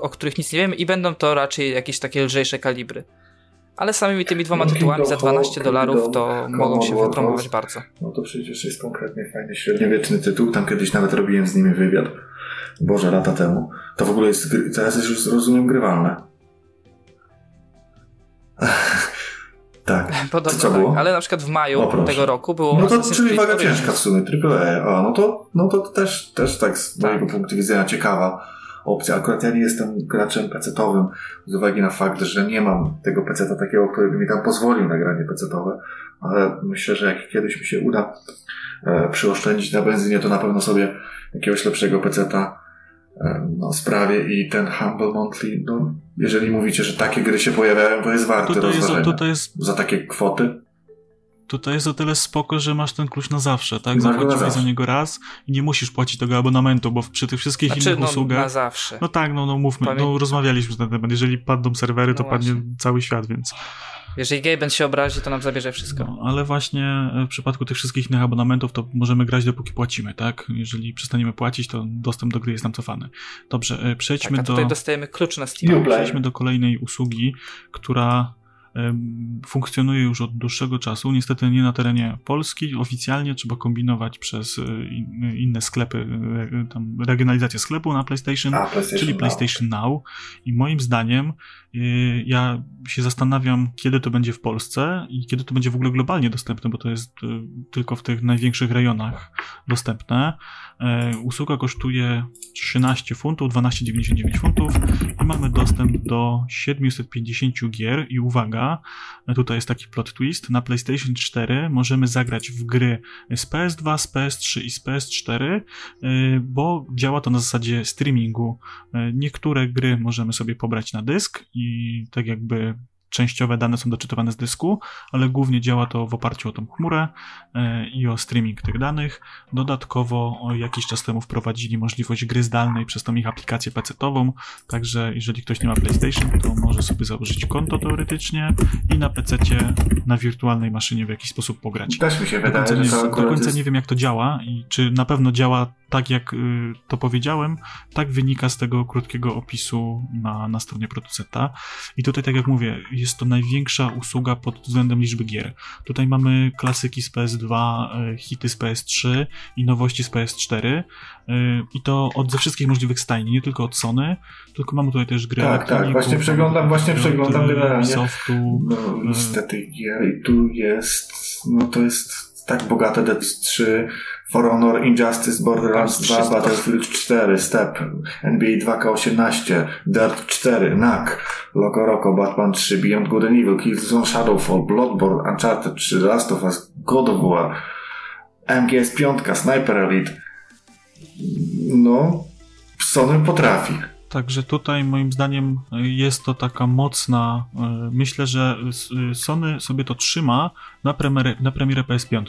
o których nic nie wiemy i będą to raczej jakieś takie lżejsze kalibry. Ale samymi tymi dwoma no, tytułami za 12 dolarów to mogą się wypromować bardzo.
No to przecież jest konkretnie fajny średniowieczny tytuł. Tam kiedyś nawet robiłem z nimi wywiad. Boże, lata temu. To w ogóle jest, teraz jest już rozumiem grywalne. tak.
Podobno co tak. było? Ale na przykład w maju o, tego roku było
No to czyli waga ciężka w sumie, AAA. A, no to, no to też, też tak z tak. mojego punktu widzenia ciekawa opcja. Akurat ja nie jestem graczem pecetowym z uwagi na fakt, że nie mam tego peceta takiego, który by mi tam pozwolił na granie pecetowe, ale myślę, że jak kiedyś mi się uda e, przyoszczędzić na benzynie, to na pewno sobie jakiegoś lepszego peceta e, no, sprawię i ten Humble Monthly, no, jeżeli mówicie, że takie gry się pojawiają, to jest warte rozważenia. Jest, tutaj jest... Za takie kwoty
Tutaj jest o tyle spoko, że masz ten klucz na zawsze, tak? Zapłaciłeś za niego raz i nie musisz płacić tego abonamentu, bo przy tych wszystkich znaczy, innych no, usługach...
na zawsze.
No tak, no, no mówmy, Pamię... no rozmawialiśmy na ten temat. Jeżeli padną serwery, to no padnie cały świat, więc...
Jeżeli Gaben się obrazi, to nam zabierze wszystko. No,
ale właśnie e, w przypadku tych wszystkich innych abonamentów, to możemy grać dopóki płacimy, tak? Jeżeli przestaniemy płacić, to dostęp do gry jest nam cofany. Dobrze, e, przejdźmy tak, a
tutaj
do...
dostajemy klucz na Steam.
Przejdźmy do kolejnej usługi, która funkcjonuje już od dłuższego czasu. Niestety nie na terenie Polski. Oficjalnie trzeba kombinować przez e, inne sklepy, e, tam regionalizację sklepu na PlayStation, A, PlayStation czyli Now. PlayStation Now. I moim zdaniem e, ja się zastanawiam, kiedy to będzie w Polsce i kiedy to będzie w ogóle globalnie dostępne, bo to jest tylko w tych największych rejonach dostępne. Usługa kosztuje 13 funtów, 12,99 funtów i mamy dostęp do 750 gier i uwaga, tutaj jest taki plot twist, na PlayStation 4 możemy zagrać w gry z PS2, z PS3 i z PS4, y, bo działa to na zasadzie streamingu. Y, niektóre gry możemy sobie pobrać na dysk i tak jakby częściowe dane są doczytywane z dysku, ale głównie działa to w oparciu o tą chmurę e, i o streaming tych danych. Dodatkowo jakiś czas temu wprowadzili możliwość gry zdalnej przez tą ich aplikację PC-ową, także jeżeli ktoś nie ma PlayStation, to może sobie założyć konto teoretycznie i na PC na wirtualnej maszynie w jakiś sposób pograć.
Też mi się wydaje, do
końca, nie, do końca jest... nie wiem jak to działa i czy na pewno działa tak jak y, to powiedziałem, tak wynika z tego krótkiego opisu na, na stronie producenta. I tutaj, tak jak mówię, jest to największa usługa pod względem liczby gier. Tutaj mamy klasyki z PS2, y, hity z PS3 i nowości z PS4. Y, I to od ze wszystkich możliwych stajni, nie tylko od Sony, tylko mamy tutaj też gry.
Tak, tak, właśnie przeglądam, właśnie przeglądam generalnie. Softu. No, niestety gier i tu jest, no to jest tak bogate Dead 3, For Honor, Injustice, Borderlands 2, Battlefield 4, Step, NBA 2K18, Dirt 4, NAC, Loco Roco, Batman 3, Beyond Good and Evil, Killzone Shadowfall, Bloodborne, Uncharted 3, Last of Us, God of War, MGS 5, Sniper Elite. No, Sony potrafi.
Także tutaj moim zdaniem jest to taka mocna. E, myślę, że Sony sobie to trzyma na premierę, na premierę PS5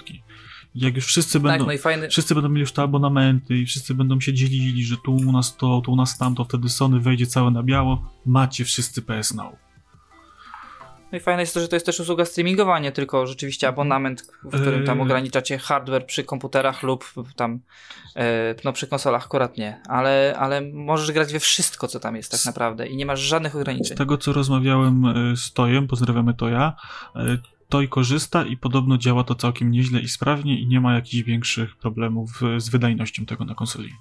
jak już wszyscy tak, będą, no fajny... wszyscy będą mieli już te abonamenty i wszyscy będą się dzielili, że tu u nas to, tu u nas tamto, wtedy Sony wejdzie całe na biało, macie wszyscy PS Now.
No i fajne jest to, że to jest też usługa streamingowa, nie tylko rzeczywiście abonament, w którym tam yy. ograniczacie hardware przy komputerach lub tam e, no przy konsolach akurat nie, ale, ale możesz grać we wszystko, co tam jest tak naprawdę i nie masz żadnych ograniczeń.
Z tego, co rozmawiałem e, z Tojem, pozdrawiamy Toja, e, to i korzysta i podobno działa to całkiem nieźle i sprawnie i nie ma jakichś większych problemów z wydajnością tego na konsoli.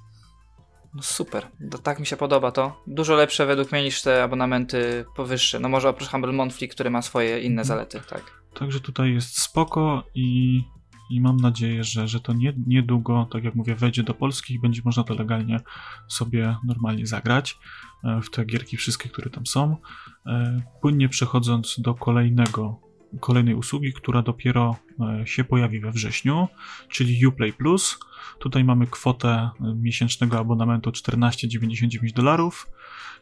No super, tak mi się podoba to. Dużo lepsze według mnie niż te abonamenty powyższe. No może oprócz Humble Monthly, który ma swoje inne mhm. zalety, tak.
Także tutaj jest spoko i, i mam nadzieję, że, że to nie, niedługo, tak jak mówię, wejdzie do Polski i będzie można to legalnie sobie normalnie zagrać e, w te gierki wszystkie, które tam są. E, płynnie przechodząc do kolejnego kolejnej usługi, która dopiero e, się pojawi we wrześniu, czyli Uplay Plus. Tutaj mamy kwotę miesięcznego abonamentu 14,99 dolarów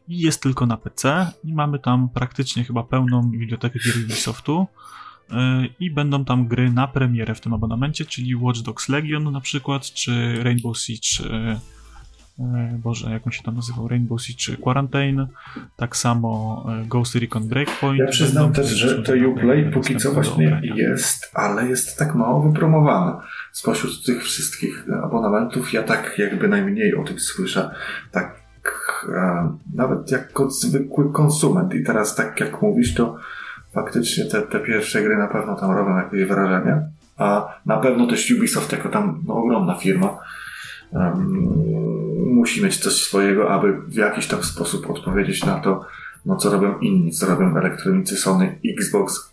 i jest tylko na PC i mamy tam praktycznie chyba pełną bibliotekę gier Ubisoftu i będą tam gry na premierę w tym abonamencie, czyli Watch Dogs Legion na przykład, czy Rainbow Siege E, Boże, jak on się tam nazywał, Rainbow Siege Quarantine, tak samo e, Ghost Recon Breakpoint.
Ja przyznam też, że to Uplay póki co właśnie jest, ale jest tak mało wypromowane. Spośród tych wszystkich abonamentów ja tak jakby najmniej o tym słyszę. Tak e, nawet jako zwykły konsument i teraz tak jak mówisz, to faktycznie te, te pierwsze gry na pewno tam robią jakieś wrażenie. A na pewno też Ubisoft jako tam no, ogromna firma um, musi mieć coś swojego, aby w jakiś tam sposób odpowiedzieć na to, no co robią inni, co robią elektronicy Sony, Xbox,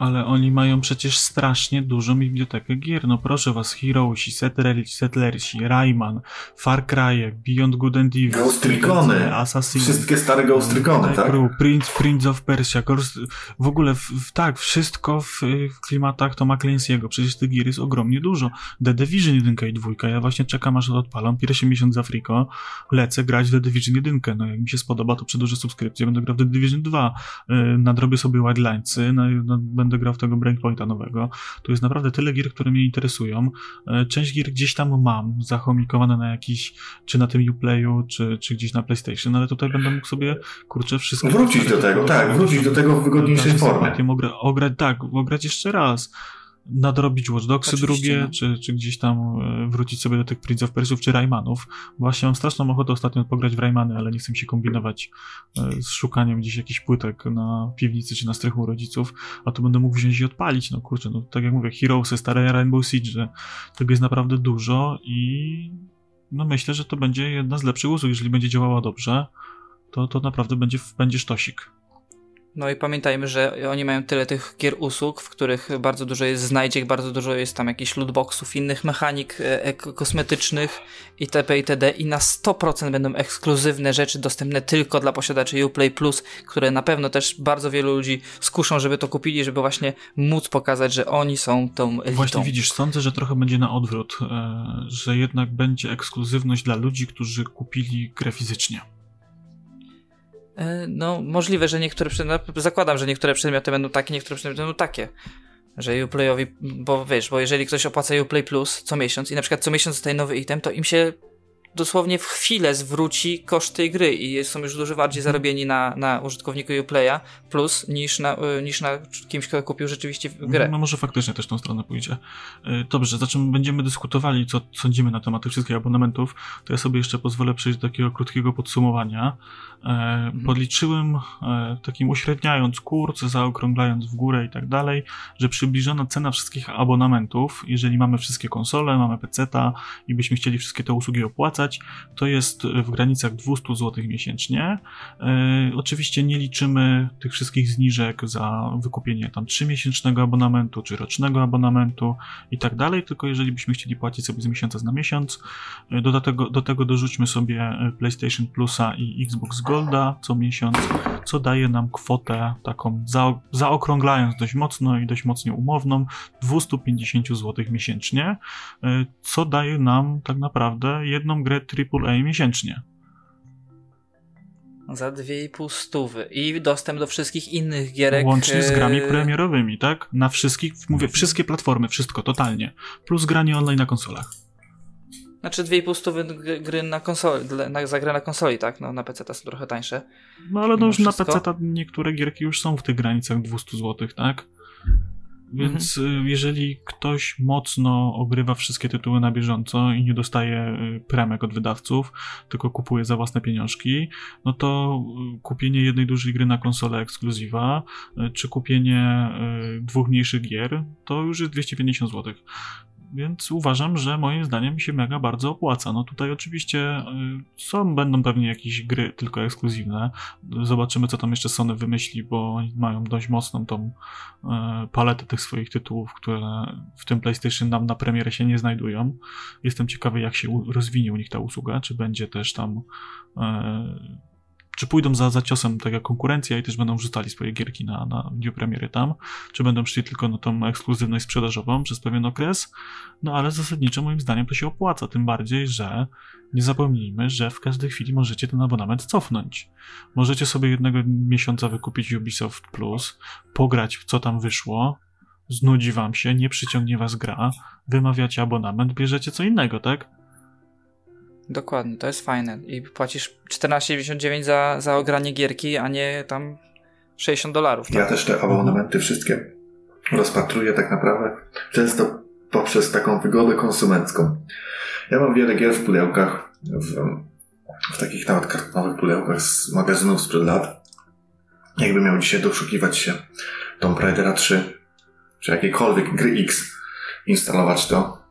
ale oni mają przecież strasznie dużą bibliotekę gier. No proszę was, Heroesi, Settlersi, Settlersi Rayman, Far Cry, Beyond Good and Evil,
Ghost Recony, Assassin, wszystkie stare Ghost Recony, tak?
Prince, Prince of Persia, w ogóle w, w, tak, wszystko w, w klimatach Toma Clancy'ego. Przecież tych gier jest ogromnie dużo. The Division 1 i 2, ja właśnie czekam aż odpalam. Pierwszy miesiąc z Afriko, lecę grać w The Division 1. No jak mi się spodoba, to przedłużę subskrypcję, będę grał w The Division 2. Yy, nadrobię sobie Wildlinesy, no, no, będę będę grał w tego Breakpointa nowego. Tu jest naprawdę tyle gier, które mnie interesują. E, część gier gdzieś tam mam zachomikowane na jakiś, czy na tym Uplayu, czy, czy gdzieś na PlayStation, ale tutaj będę mógł sobie, kurczę, wszystko...
Wrócić do tego, tak, wrócić do tego w wygodniejszej formie.
Ograć, tak, ograć jeszcze raz nadrobić Watch Dogsy drugie, no. czy, czy gdzieś tam e, wrócić sobie do tych Prince of Persiów, czy Raymanów. Właśnie mam straszną ochotę ostatnio pograć w Raymany, ale nie chcę się kombinować e, z szukaniem gdzieś jakichś płytek na piwnicy, czy na strychu rodziców, a tu będę mógł wziąć i odpalić. No kurczę, no tak jak mówię, Heroesy, stare Rainbow Siege, tego jest naprawdę dużo i no myślę, że to będzie jedna z lepszych usług. Jeżeli będzie działała dobrze, to, to naprawdę będzie, będzie sztosik.
No i pamiętajmy, że oni mają tyle tych gier usług, w których bardzo dużo jest znajdziek, bardzo dużo jest tam jakichś lootboxów, innych mechanik e, kosmetycznych itp. itd. I na 100% będą ekskluzywne rzeczy dostępne tylko dla posiadaczy Uplay Plus, które na pewno też bardzo wielu ludzi skuszą, żeby to kupili, żeby właśnie móc pokazać, że oni są tą elitą.
Właśnie widzisz, sądzę, że trochę będzie na odwrót, e, że jednak będzie ekskluzywność dla ludzi, którzy kupili grę fizycznie.
E, no, możliwe, że niektóre przedmioty, zakładam, że niektóre przedmioty będą takie, niektóre przedmioty będą takie. Że Uplayowi, bo wiesz, bo jeżeli ktoś opłaca Uplay Plus co miesiąc i na przykład co miesiąc dostaje nowy item, to im się dosłownie w chwilę zwróci koszt tej gry i są już dużo bardziej mhm. zarobieni na, na użytkowniku Uplaya plus niż na, y, niż na kimś, kto kupił rzeczywiście grę.
No może faktycznie też tą stronę pójdzie. Y, dobrze, za czym będziemy dyskutowali, co sądzimy na temat tych wszystkich abonamentów, to ja sobie jeszcze pozwolę przejść do takiego krótkiego podsumowania. E, mhm. Podliczyłem, e, takim uśredniając kurs, zaokrąglając w górę i tak dalej, że przybliżona cena wszystkich abonamentów, jeżeli mamy wszystkie konsole, mamy PC-ta i byśmy chcieli wszystkie te usługi opłacać, to jest w granicach 200 zł miesięcznie. E, oczywiście nie liczymy tych wszystkich zniżek za wykupienie tam 3-miesięcznego abonamentu, czy rocznego abonamentu i tak dalej, tylko jeżeli byśmy chcieli płacić sobie z miesiąca na miesiąc, do tego, do tego dorzućmy sobie PlayStation Plusa i Xbox Golda co miesiąc, co daje nam kwotę taką za, zaokrąglając dość mocno i dość mocno umowną 250 zł miesięcznie, e, co daje nam tak naprawdę jedną grę AAA miesięcznie.
Za 2,5 stówy. I dostęp do wszystkich innych gierek.
Łącznie z grami e, premierowymi, tak? Na wszystkich, mówię, wszystkie platformy, wszystko, totalnie. Plus granie online na konsolach.
Znaczy 2,5 stówy gry na konsoli, na, za grę na konsoli, tak? No, na PC są trochę tańsze.
No ale no już na PC niektóre gierki już są w tych granicach 200 zł, tak? Więc mhm. Y, jeżeli ktoś mocno ogrywa wszystkie tytuły na bieżąco i nie dostaje y, premek od wydawców, tylko kupuje za własne pieniążki, no to y, kupienie jednej dużej gry na konsolę ekskluzywa, czy kupienie dwóch mniejszych gier, to już jest 250 zł. Więc uważam, że moim zdaniem się mega bardzo opłaca. No tutaj oczywiście y, są, będą pewnie jakieś gry tylko ekskluzywne. Zobaczymy, co tam jeszcze Sony wymyśli, bo oni mają dość mocną tą y, paletę tych swoich tytułów, które w tym PlayStation nam na premierę się nie znajdują. Jestem ciekawy, jak się rozwinie u nich ta usługa, czy będzie też tam y, czy pójdą za, za ciosem tak jak konkurencja i też będą wrzucali swoje gierki na, na dniu premiery tam, czy będą szli tylko na tą ekskluzywność sprzedażową przez pewien okres, no ale zasadniczo moim zdaniem to się opłaca, tym bardziej, że nie zapomnijmy, że w każdej chwili możecie ten abonament cofnąć. Możecie sobie jednego miesiąca wykupić Ubisoft Plus, pograć w co tam wyszło, znudzi wam się, nie przyciągnie was gra, wymawiacie abonament, bierzecie co innego, tak?
Dokładnie, to jest fajne. I płacisz 14,99 za, za ogranie gierki, a nie tam 60 dolarów. Tak?
Ja też te abonamenty wszystkie rozpatruję tak naprawdę często poprzez taką wygodę konsumencką. Ja mam wiele gier w pudełkach, w, w takich nawet kartonowych pudełkach z magazynów sprzed lat. Jakby miał dzisiaj doszukiwać się Tomb Raidera 3, czy jakiejkolwiek gry X, instalować to,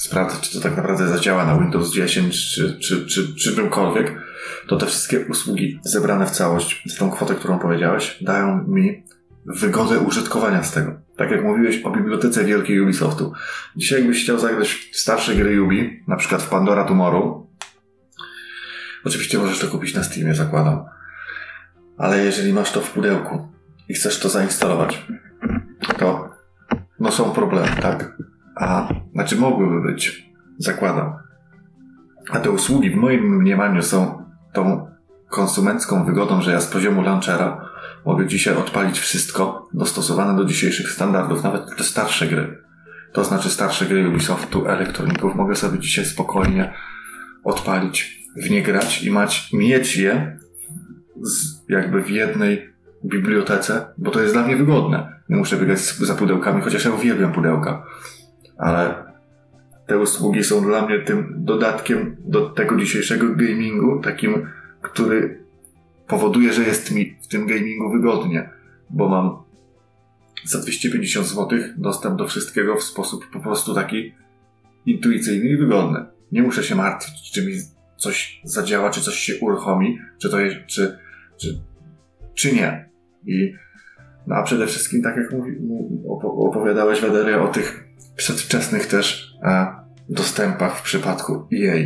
sprawdzać, czy to tak naprawdę zadziała na Windows 10, czy, czy, czy, czy czymkolwiek, to te wszystkie usługi zebrane w całość, z tą kwotę, którą powiedziałeś, dają mi wygodę użytkowania z tego. Tak jak mówiłeś o bibliotece wielkiej Ubisoftu. Dzisiaj jakbyś chciał zagrać starsze gry Ubi, na przykład w Pandora Tomorrow, oczywiście możesz to kupić na Steamie, zakładam. Ale jeżeli masz to w pudełku i chcesz to zainstalować, to no są problemy, tak? A, znaczy mogłyby być, zakładam. A te usługi w moim mniemaniu są tą konsumencką wygodą, że ja z poziomu launchera mogę dzisiaj odpalić wszystko dostosowane do dzisiejszych standardów, nawet te starsze gry. To znaczy starsze gry Ubisoftu, elektroników mogę sobie dzisiaj spokojnie odpalić, w nie grać i mać, mieć je z, jakby w jednej bibliotece, bo to jest dla mnie wygodne. Nie muszę biegać za pudełkami, chociaż ja uwielbiam pudełka. Ale te usługi są dla mnie tym dodatkiem do tego dzisiejszego gamingu, takim, który powoduje, że jest mi w tym gamingu wygodnie, bo mam za 250 zł dostęp do wszystkiego w sposób po prostu taki intuicyjny i wygodny. Nie muszę się martwić, czy mi coś zadziała, czy coś się uruchomi, czy to jest, czy, czy, czy nie. I, no a przede wszystkim, tak jak mówi, opowiadałeś, Wedery, o tych przedwczesnych też e, dostępach w przypadku EA.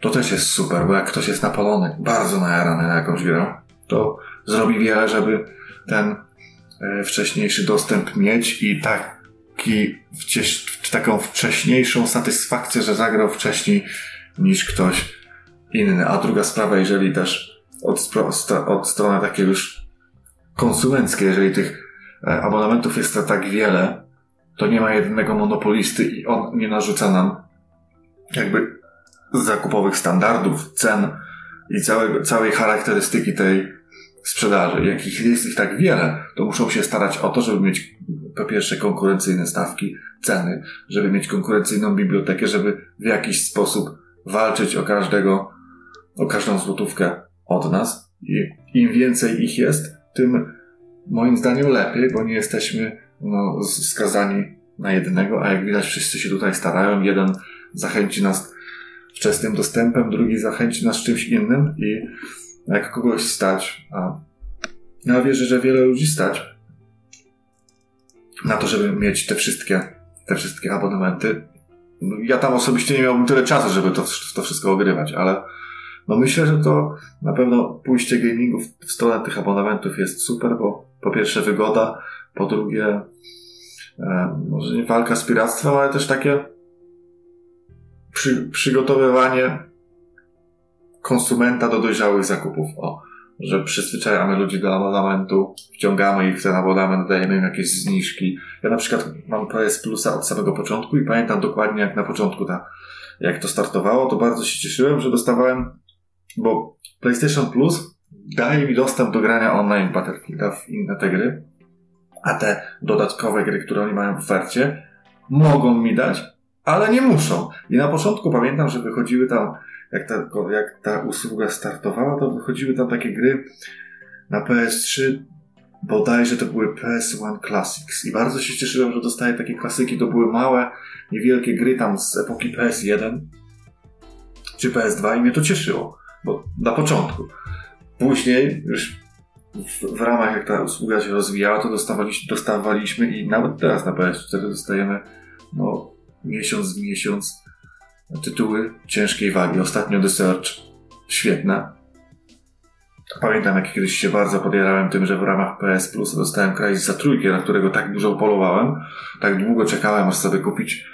To też jest super, bo jak ktoś jest napalony, bardzo najarany na jakąś grę, to zrobi wiele, żeby ten e, wcześniejszy dostęp mieć i taki, wcieś, taką wcześniejszą satysfakcję, że zagrał wcześniej niż ktoś inny. A druga sprawa, jeżeli też od, od strony takiej już konsumenckiej, jeżeli tych e, abonamentów jest tak wiele, to nie ma jednego monopolisty i on nie narzuca nam jakby zakupowych standardów, cen i całego, całej charakterystyki tej sprzedaży. Jakich jest ich tak wiele, to muszą się starać o to, żeby mieć po pierwsze konkurencyjne stawki, ceny, żeby mieć konkurencyjną bibliotekę, żeby w jakiś sposób walczyć o każdego, o każdą złotówkę od nas. I im więcej ich jest, tym moim zdaniem lepiej, bo nie jesteśmy no, skazani na jednego, a jak widać wszyscy się tutaj starają. Jeden zachęci nas wczesnym dostępem, drugi zachęci nas czymś innym i jak kogoś stać, a ja wierzę, że wiele ludzi stać na to, żeby mieć te wszystkie, te wszystkie abonamenty. No, ja tam osobiście nie miałbym tyle czasu, żeby to, to wszystko ogrywać, ale no myślę, że to na pewno pójście gamingu w, w stronę tych abonamentów jest super, bo po pierwsze wygoda, po drugie e, może nie walka z piractwem, ale też takie przy, przygotowywanie konsumenta do dojrzałych zakupów. O, że przyzwyczajamy ludzi do abonamentu, wciągamy ich w ten abonament, dajemy im jakieś zniżki. Ja na przykład mam PS Plusa od samego początku i pamiętam dokładnie jak na początku ta, jak to startowało, to bardzo się cieszyłem, że dostawałem, bo PlayStation Plus daje mi dostęp do grania online Battlefielda w inne te gry, a te dodatkowe gry, które oni mają w ofercie, mogą mi dać, ale nie muszą. I na początku pamiętam, że wychodziły tam, jak ta, jak ta usługa startowała, to wychodziły tam takie gry na PS3, bodajże to były PS1 Classics. I bardzo się cieszyłem, że dostaję takie klasyki. To były małe, niewielkie gry tam z epoki PS1 czy PS2 i mnie to cieszyło, bo na początku. Później już w, w, ramach jak ta usługa się rozwijała, to dostawaliśmy, dostawaliśmy i nawet teraz na PS4 dostajemy no, miesiąc w miesiąc tytuły ciężkiej wagi. Ostatnio The Search, świetne. Pamiętam, jak kiedyś się bardzo podjarałem tym, że w ramach PS Plus dostałem Crysis za trójkę, na którego tak dużo polowałem, tak długo czekałem, aż sobie kupić,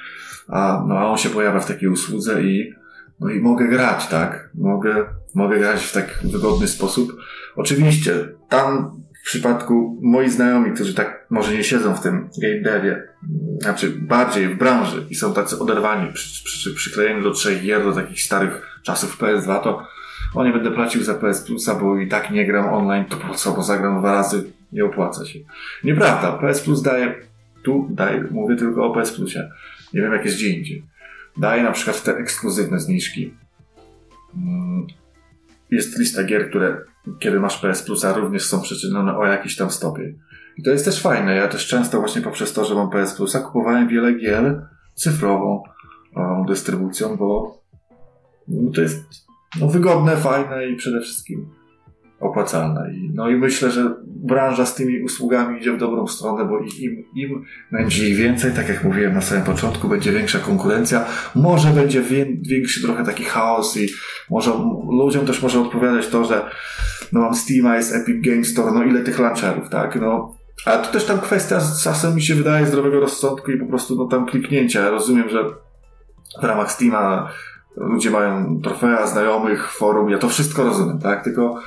a, no, a on się pojawia w takiej usłudze i, no i mogę grać, tak? Mogę, mogę grać w tak wygodny sposób. Oczywiście, tam w przypadku moi znajomi, którzy tak może nie siedzą w tym game devie, znaczy bardziej w branży i są tacy oderwani, przy, przy, przyklejeni do trzech gier, do takich starych czasów PS2, to o nie będę płacił za PS Plusa, bo i tak nie gram online, to po co, bo zagram dwa razy, nie opłaca się. Nieprawda, PS Plus daje, tu daje, mówię tylko o PS Plusie, nie wiem jak jest gdzie indziej. Daje na przykład te ekskluzywne zniżki. Mm, jest lista gier, które kiedy masz PS Plusa również są przeczynione o jakiś tam stopie. I to jest też fajne. Ja też często właśnie poprzez to, że mam PS Plusa kupowałem wiele gier cyfrową dystrybucją, bo no, to jest no, wygodne, fajne i przede wszystkim opłacalne. I, no i myślę, że branża z tymi usługami idzie w dobrą stronę, bo im, im będzie ich więcej, tak jak mówiłem na samym początku, będzie większa konkurencja, może będzie większy trochę taki chaos i może ludziom też może odpowiadać to, że no mam Steama, jest Epic Games Store, no ile tych launcherów, tak? No, a to też tam kwestia czasem mi się wydaje zdrowego rozsądku i po prostu no tam kliknięcia. Ja rozumiem, że w ramach Steama ludzie mają trofea, znajomych, forum, ja to wszystko rozumiem, tak? Tylko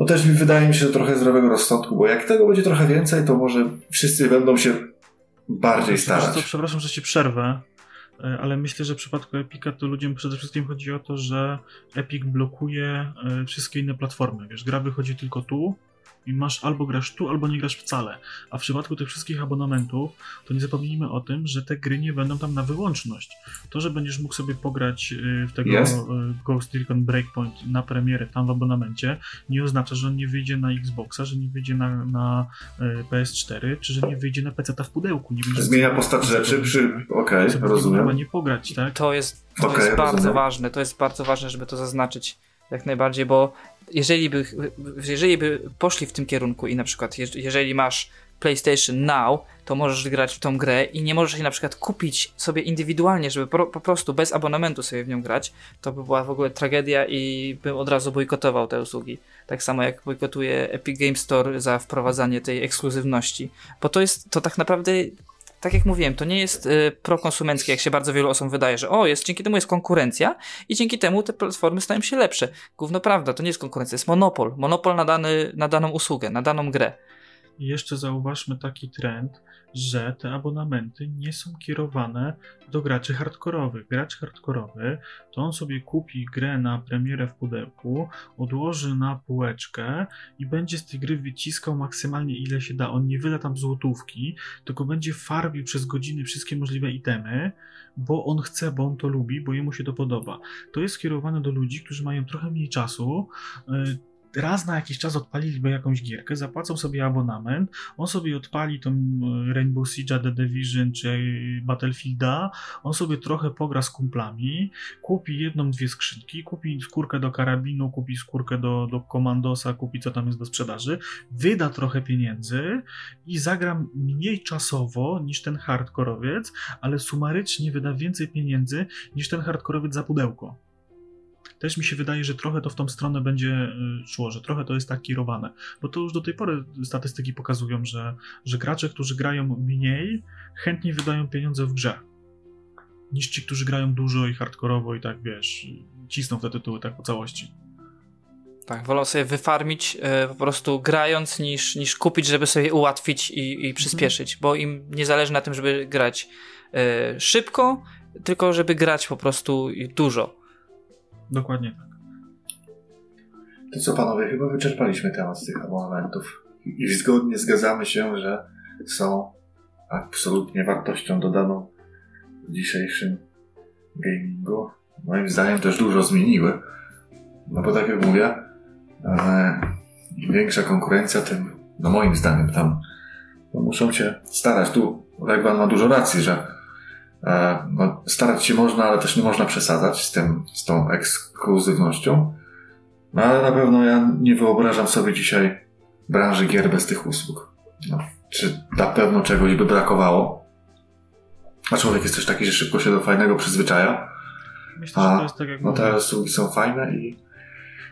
no też mi wydaje mi się, że trochę zdrowego rozsądku, bo jak tego będzie trochę więcej, to może wszyscy będą się bardziej starać.
To, przepraszam, że ci przerwę, e, ale myślę, że w przypadku Epika to ludziom przede wszystkim chodzi o to, że Epic blokuje e, wszystkie inne platformy. Wiesz, gra wychodzi tylko tu, i masz albo grasz tu, albo nie grasz wcale. A w przypadku tych wszystkich abonamentów, to nie zapomnijmy o tym, że te gry nie będą tam na wyłączność. To, że będziesz mógł sobie pograć y, w tego yes. Y, Ghost Recon Breakpoint na premierę tam w abonamencie, nie oznacza, że on nie wyjdzie na Xboxa, że nie wyjdzie na, na y, PS4, czy że nie wyjdzie na PC w pudełku. Nie
Zmienia postać rzeczy przy... Okej, okay, rozumiem.
Nie pograć, tak?
To jest, to okay, jest bardzo rozumiem. ważne, to jest bardzo ważne, żeby to zaznaczyć jak najbardziej, bo jeżeli by, jeżeli by poszli w tym kierunku i na przykład jeżeli masz PlayStation Now, to możesz grać w tą grę i nie możesz jej na przykład kupić sobie indywidualnie, żeby po, po, prostu bez abonamentu sobie w nią grać, to by była w ogóle tragedia i bym od razu bojkotował te usługi. Tak samo jak bojkotuję Epic Game Store za wprowadzanie tej ekskluzywności, bo to jest, to tak naprawdę tak jak mówiłem, to nie jest y, prokonsumenckie, jak się bardzo wielu osobom wydaje, że o, jest, dzięki temu jest konkurencja i dzięki temu te platformy stają się lepsze. Gówno prawda, to nie jest konkurencja, jest monopol. Monopol na, dany, na daną usługę, na daną grę.
Jeszcze zauważmy taki trend, że te abonamenty nie są kierowane do graczy hardkorowych. Gracz hardkorowy to on sobie kupi grę na premierę w pudełku, odłoży na półeczkę i będzie z tej gry wyciskał maksymalnie ile się da. On nie wyda tam złotówki, tylko będzie farbił przez godziny wszystkie możliwe itemy, bo on chce, bo on to lubi, bo jemu się to podoba. To jest skierowane do ludzi, którzy mają trochę mniej czasu, y, raz na jakiś czas odpaliliby jakąś gierkę, zapłacą sobie abonament, on sobie odpali tą e, Rainbow Siege, The Division czy Battlefielda, on sobie trochę pogra z kumplami, kupi jedną, dwie skrzynki, kupi skórkę do karabinu, kupi skórkę do, do komandosa, kupi co tam jest do sprzedaży, wyda trochę pieniędzy i zagra mniej czasowo niż ten hardkorowiec, ale sumarycznie wyda więcej pieniędzy niż ten hardkorowiec za pudełko też mi się wydaje, że trochę to w tą stronę będzie y, szło, że trochę to jest tak kierowane. Bo to już do tej pory statystyki pokazują, że, że gracze, którzy grają mniej, chętniej wydają pieniądze w grze. Niż ci, którzy grają dużo i hardkorowo i tak wiesz, cisną te tytuły tak po całości.
Tak, wolą sobie wyfarmić y, po prostu grając, niż, niż kupić, żeby sobie ułatwić i, i mhm. przyspieszyć, mhm. bo im nie zależy na tym, żeby grać y, szybko, tylko żeby grać po prostu dużo.
Dokładnie tak.
To co panowie, chyba wyczerpaliśmy temat tych abonamentów i zgodnie zgadzamy się, że są absolutnie wartością dodaną w dzisiejszym gamingu. Moim zdaniem też dużo zmieniły. No bo tak jak mówię, e, im większa konkurencja, tym, no moim zdaniem tam no muszą się starać. Tu Legwan ma dużo racji, że no, starać się można, ale też nie można przesadzać z tym, z tą ekskluzywnością. No ale na pewno ja nie wyobrażam sobie dzisiaj branży gier bez tych usług. No, czy na pewno czegoś by brakowało? A człowiek jest też taki, że szybko się do fajnego przyzwyczaja.
Myślę, a, że to jest tak jak
No te usługi są fajne i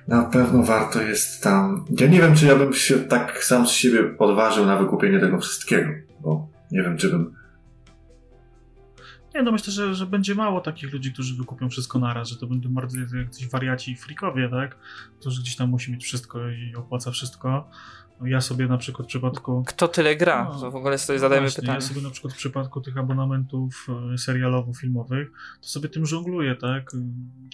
na pewno warto jest tam. Ja nie wiem, czy ja bym się tak sam z siebie odważył na wykupienie tego wszystkiego, bo nie wiem, czy bym.
Nie, no myślę, że, że będzie mało takich ludzi, którzy wykupią wszystko naraz, że to będą bardzo jacyś wariaci i frikowie, tak? Którzy gdzieś tam musi mieć wszystko i opłaca wszystko. No ja sobie na przykład w przypadku.
Kto tyle gra? No, to w ogóle sobie zadajemy właśnie, pytanie.
Ja sobie na przykład w przypadku tych abonamentów e, serialowo-filmowych, to sobie tym żongluję, tak?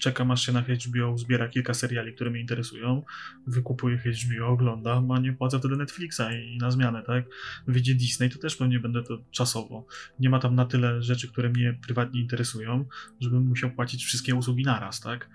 Czekam aż się na HBO zbiera kilka seriali, które mnie interesują, wykupuję HBO, oglądam, a nie płacę wtedy Netflixa i, i na zmianę, tak? Wyjdzie Disney, to też pewnie będę to czasowo. Nie ma tam na tyle rzeczy, które mnie prywatnie interesują, żebym musiał płacić wszystkie usługi naraz, tak?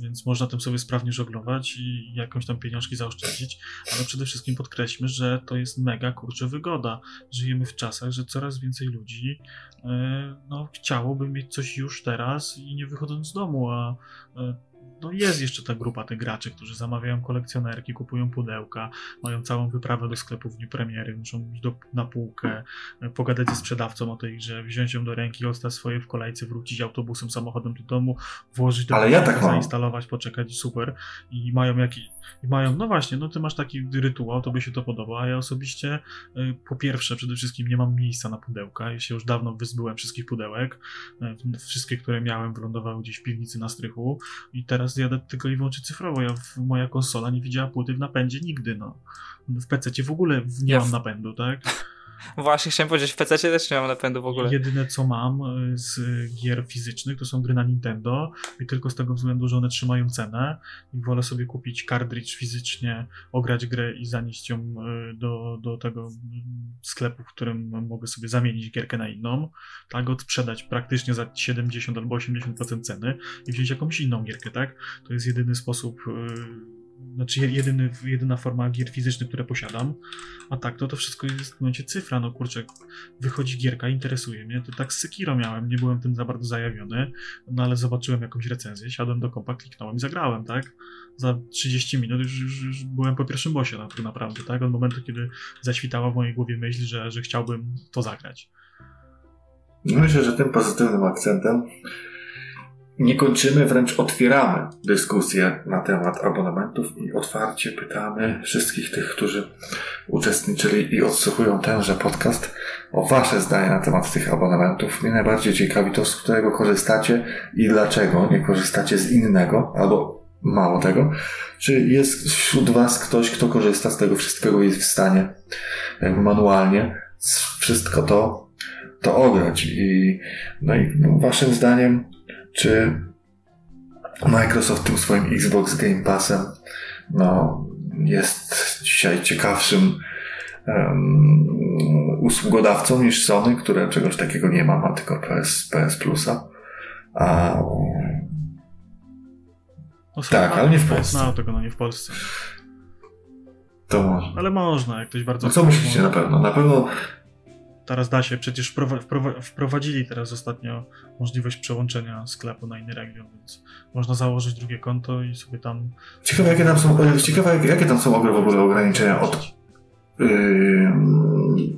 Więc można tym sobie sprawnie żonglować i jakąś tam pieniążki zaoszczędzić, ale przede wszystkim podkreślmy, że to jest mega kurczę wygoda. Żyjemy w czasach, że coraz więcej ludzi e, no, chciałoby mieć coś już teraz i nie wychodząc z domu, a e, no jest jeszcze ta grupa tych graczy, którzy zamawiają kolekcjonerki, kupują pudełka, mają całą wyprawę do sklepu w dniu premiery, muszą iść do, na półkę, e, pogadać ze sprzedawcą o tej grze, wziąć ją do ręki, ostać swoje w kolejce, wrócić autobusem, samochodem do domu, włożyć do
Ale ja tak
zainstalować, poczekać, super. I mają jakiś, i mają, no właśnie, no ty masz taki rytuał, to by się to podoba, a ja osobiście y, po pierwsze, przede wszystkim nie mam miejsca na pudełka, ja się już dawno wyzbyłem wszystkich pudełek, y, wszystkie, które miałem wylądowały gdzieś w piwnicy na strychu i teraz jadę tylko i wyłącznie cyfrowo, ja, moja konsola nie widziała płyty w napędzie nigdy, no. W PC w ogóle nie mam napędu, tak?
Właśnie chciałem powiedzieć, w PC też nie mam napędu w ogóle.
Jedyne co mam e, z gier fizycznych to są gry na Nintendo i tylko z tego względu, że one trzymają cenę i wolę sobie kupić cartridge fizycznie, ograć grę i zanieść ją e, do, do tego mm, sklepu, w którym mogę sobie zamienić gierkę na inną, tak, odsprzedać praktycznie za 70 albo 80% ceny i wziąć jakąś inną gierkę, tak? To jest jedyny sposób znaczy jedyny, jedyna forma gier fizycznych, które posiadam, a tak, to to wszystko jest w momencie cyfra, no kurczę, wychodzi gierka, interesuje mnie, to tak z Sekiro miałem, nie byłem tym za bardzo zajawiony, no ale zobaczyłem jakąś recenzję, siadłem do kompa, kliknąłem i zagrałem, tak, za 30 minut już, już, już byłem po pierwszym bosie, no, tak naprawdę, tak, od momentu, kiedy zaświtała w mojej głowie myśl, że, że chciałbym to zagrać.
Myślę, że tym pozytywnym akcentem nie kończymy, wręcz otwieramy dyskusję na temat abonamentów i otwarcie pytamy wszystkich tych, którzy uczestniczyli i odsłuchują tenże podcast o Wasze zdanie na temat tych abonamentów. Mnie najbardziej ciekawi to, z którego korzystacie i dlaczego nie korzystacie z innego, albo mało tego, czy jest wśród Was ktoś, kto korzysta z tego wszystkiego i jest w stanie jakby manualnie wszystko to, to ograć. I, no i no, Waszym zdaniem czy Microsoft tym swoim Xbox Game Passem no, jest dzisiaj ciekawszym um, usługodawcą niż Sony, które czegoś takiego nie ma, ma tylko PS, PS Plusa. A,
no, tak, ale nie w Polsce. No, tego no nie w Polsce.
To można.
Ale można, jak ktoś bardzo...
No co myślicie na pewno? Na pewno
teraz da się, przecież wprowadzili teraz ostatnio możliwość przełączenia sklepu na inny region, więc można założyć drugie konto i sobie tam...
Ciekawe jakie tam są, ciekawe, jakie tam są w ogóle ograniczenia od yy,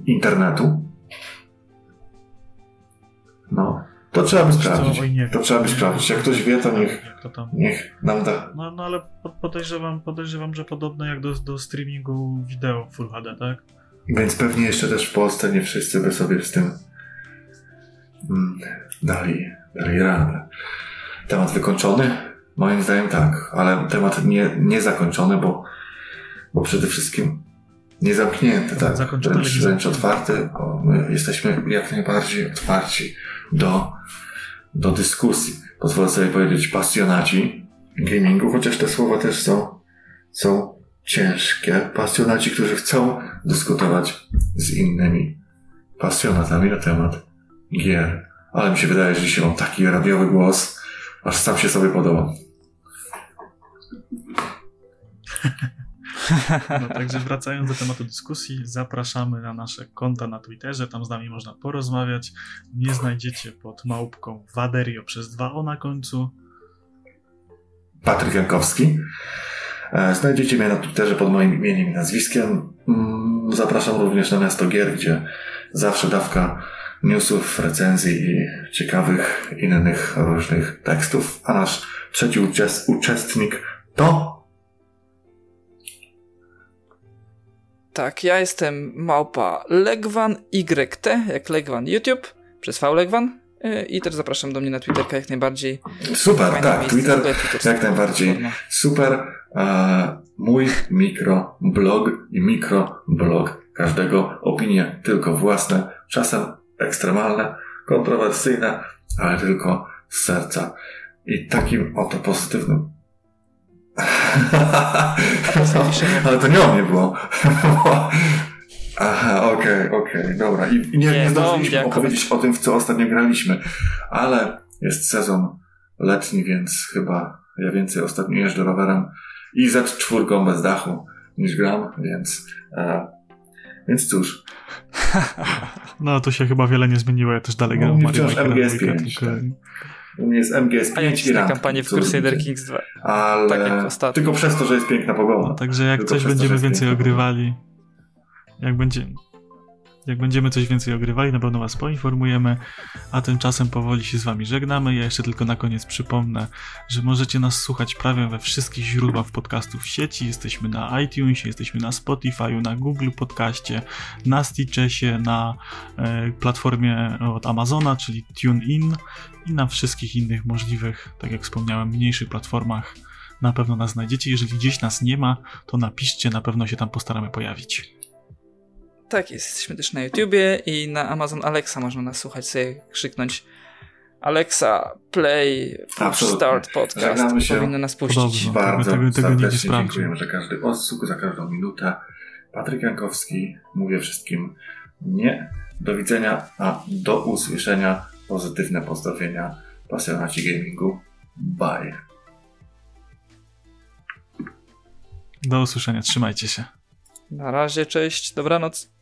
internetu. No. To trzeba by sprawdzić. To trzeba by sprawdzić. Jak ktoś wie, to niech, to tam... niech nam da.
No, no ale podejrzewam, podejrzewam, że podobne jak do, do streamingu wideo Full HD, tak?
Więc pewnie jeszcze też w Polsce nie wszyscy by sobie z tym mm, dali, dali radę. Temat wykończony? Moim zdaniem tak, ale temat nie, nie zakończony, bo, bo przede wszystkim nie zamknięty, tak? Zakończony, wręcz, wręcz otwarty, bo my jesteśmy jak najbardziej otwarci do, do dyskusji. Pozwolę sobie powiedzieć pasjonaci gamingu, chociaż te słowa też są, są ciężkie. Pasjonaci, którzy chcą dyskutować z innymi pasjonatami na temat gier. Ale mi się wydaje, że dzisiaj mam taki radiowy głos, aż sam się sobie podoba.
No także wracając do tematu dyskusji, zapraszamy na nasze konta na Twitterze, tam z nami można porozmawiać. Nie znajdziecie pod małpką Waderio przez dwa o na końcu.
Patryk Jankowski. E, znajdziecie mnie na Twitterze pod moim imieniem i nazwiskiem. Mm, zapraszam również na Miasto Gier, gdzie zawsze dawka newsów, recenzji i ciekawych innych różnych tekstów. A nasz trzeci uczestnik to...
Tak, ja jestem małpa Legwan YT, jak Legwan YouTube, przez V Legwan. E, I też zapraszam do mnie na Twitterka jak najbardziej.
Super, Fajne tak, Twitter, Twitter jak najbardziej. Forma. Super. E, mój mikroblog i mikroblog każdego opinie tylko własne, czasem ekstremalne, kontrowersyjne, ale tylko z serca. I takim oto pozytywnym. ale to nie o mnie było. Aha, okej, okay, okej, okay, dobra. I, nie, nie, nie zdążyliśmy no, opowiedzieć o tym, w co ostatnio graliśmy, ale jest sezon letni, więc chyba ja więcej ostatnio jeżdżę rowerem i za czwórką bez dachu niż gram, więc e, więc cóż.
No to się chyba wiele nie zmieniło, ja też dalej gram
no, Mario Maker. MGS 5. Tak. U mnie jest MGS 5 A ja
i na kampanię w Crusader Kings 2.
Ale tak tylko przez to, że jest piękna pogoda.
No, także jak tylko coś będziemy więcej ogrywali, jak będzie, jak będziemy coś więcej ogrywali, na pewno Was poinformujemy, a tymczasem powoli się z Wami żegnamy. Ja jeszcze tylko na koniec przypomnę, że możecie nas słuchać prawie we wszystkich źródłach podcastów w sieci. Jesteśmy na iTunesie, jesteśmy na Spotify, na Google Podcaście, na Stitchesie, na e, platformie od Amazona, czyli TuneIn i na wszystkich innych możliwych, tak jak wspomniałem, mniejszych platformach. Na pewno nas znajdziecie. Jeżeli gdzieś nas nie ma, to napiszcie, na pewno się tam postaramy pojawić.
Tak jest, jesteśmy też na YouTubie i na Amazon Alexa można nas słuchać, sobie krzyknąć Alexa, play, start podcast. Się Powinno nas puścić.
Bardzo tego, tego nie dziękujemy za każdy odsłuch, za każdą minutę. Patryk Jankowski, mówię wszystkim nie. Do widzenia, a do usłyszenia. Pozytywne pozdrowienia pasjonaci gamingu. Bye.
Do usłyszenia, trzymajcie się.
Na razie, cześć, dobranoc.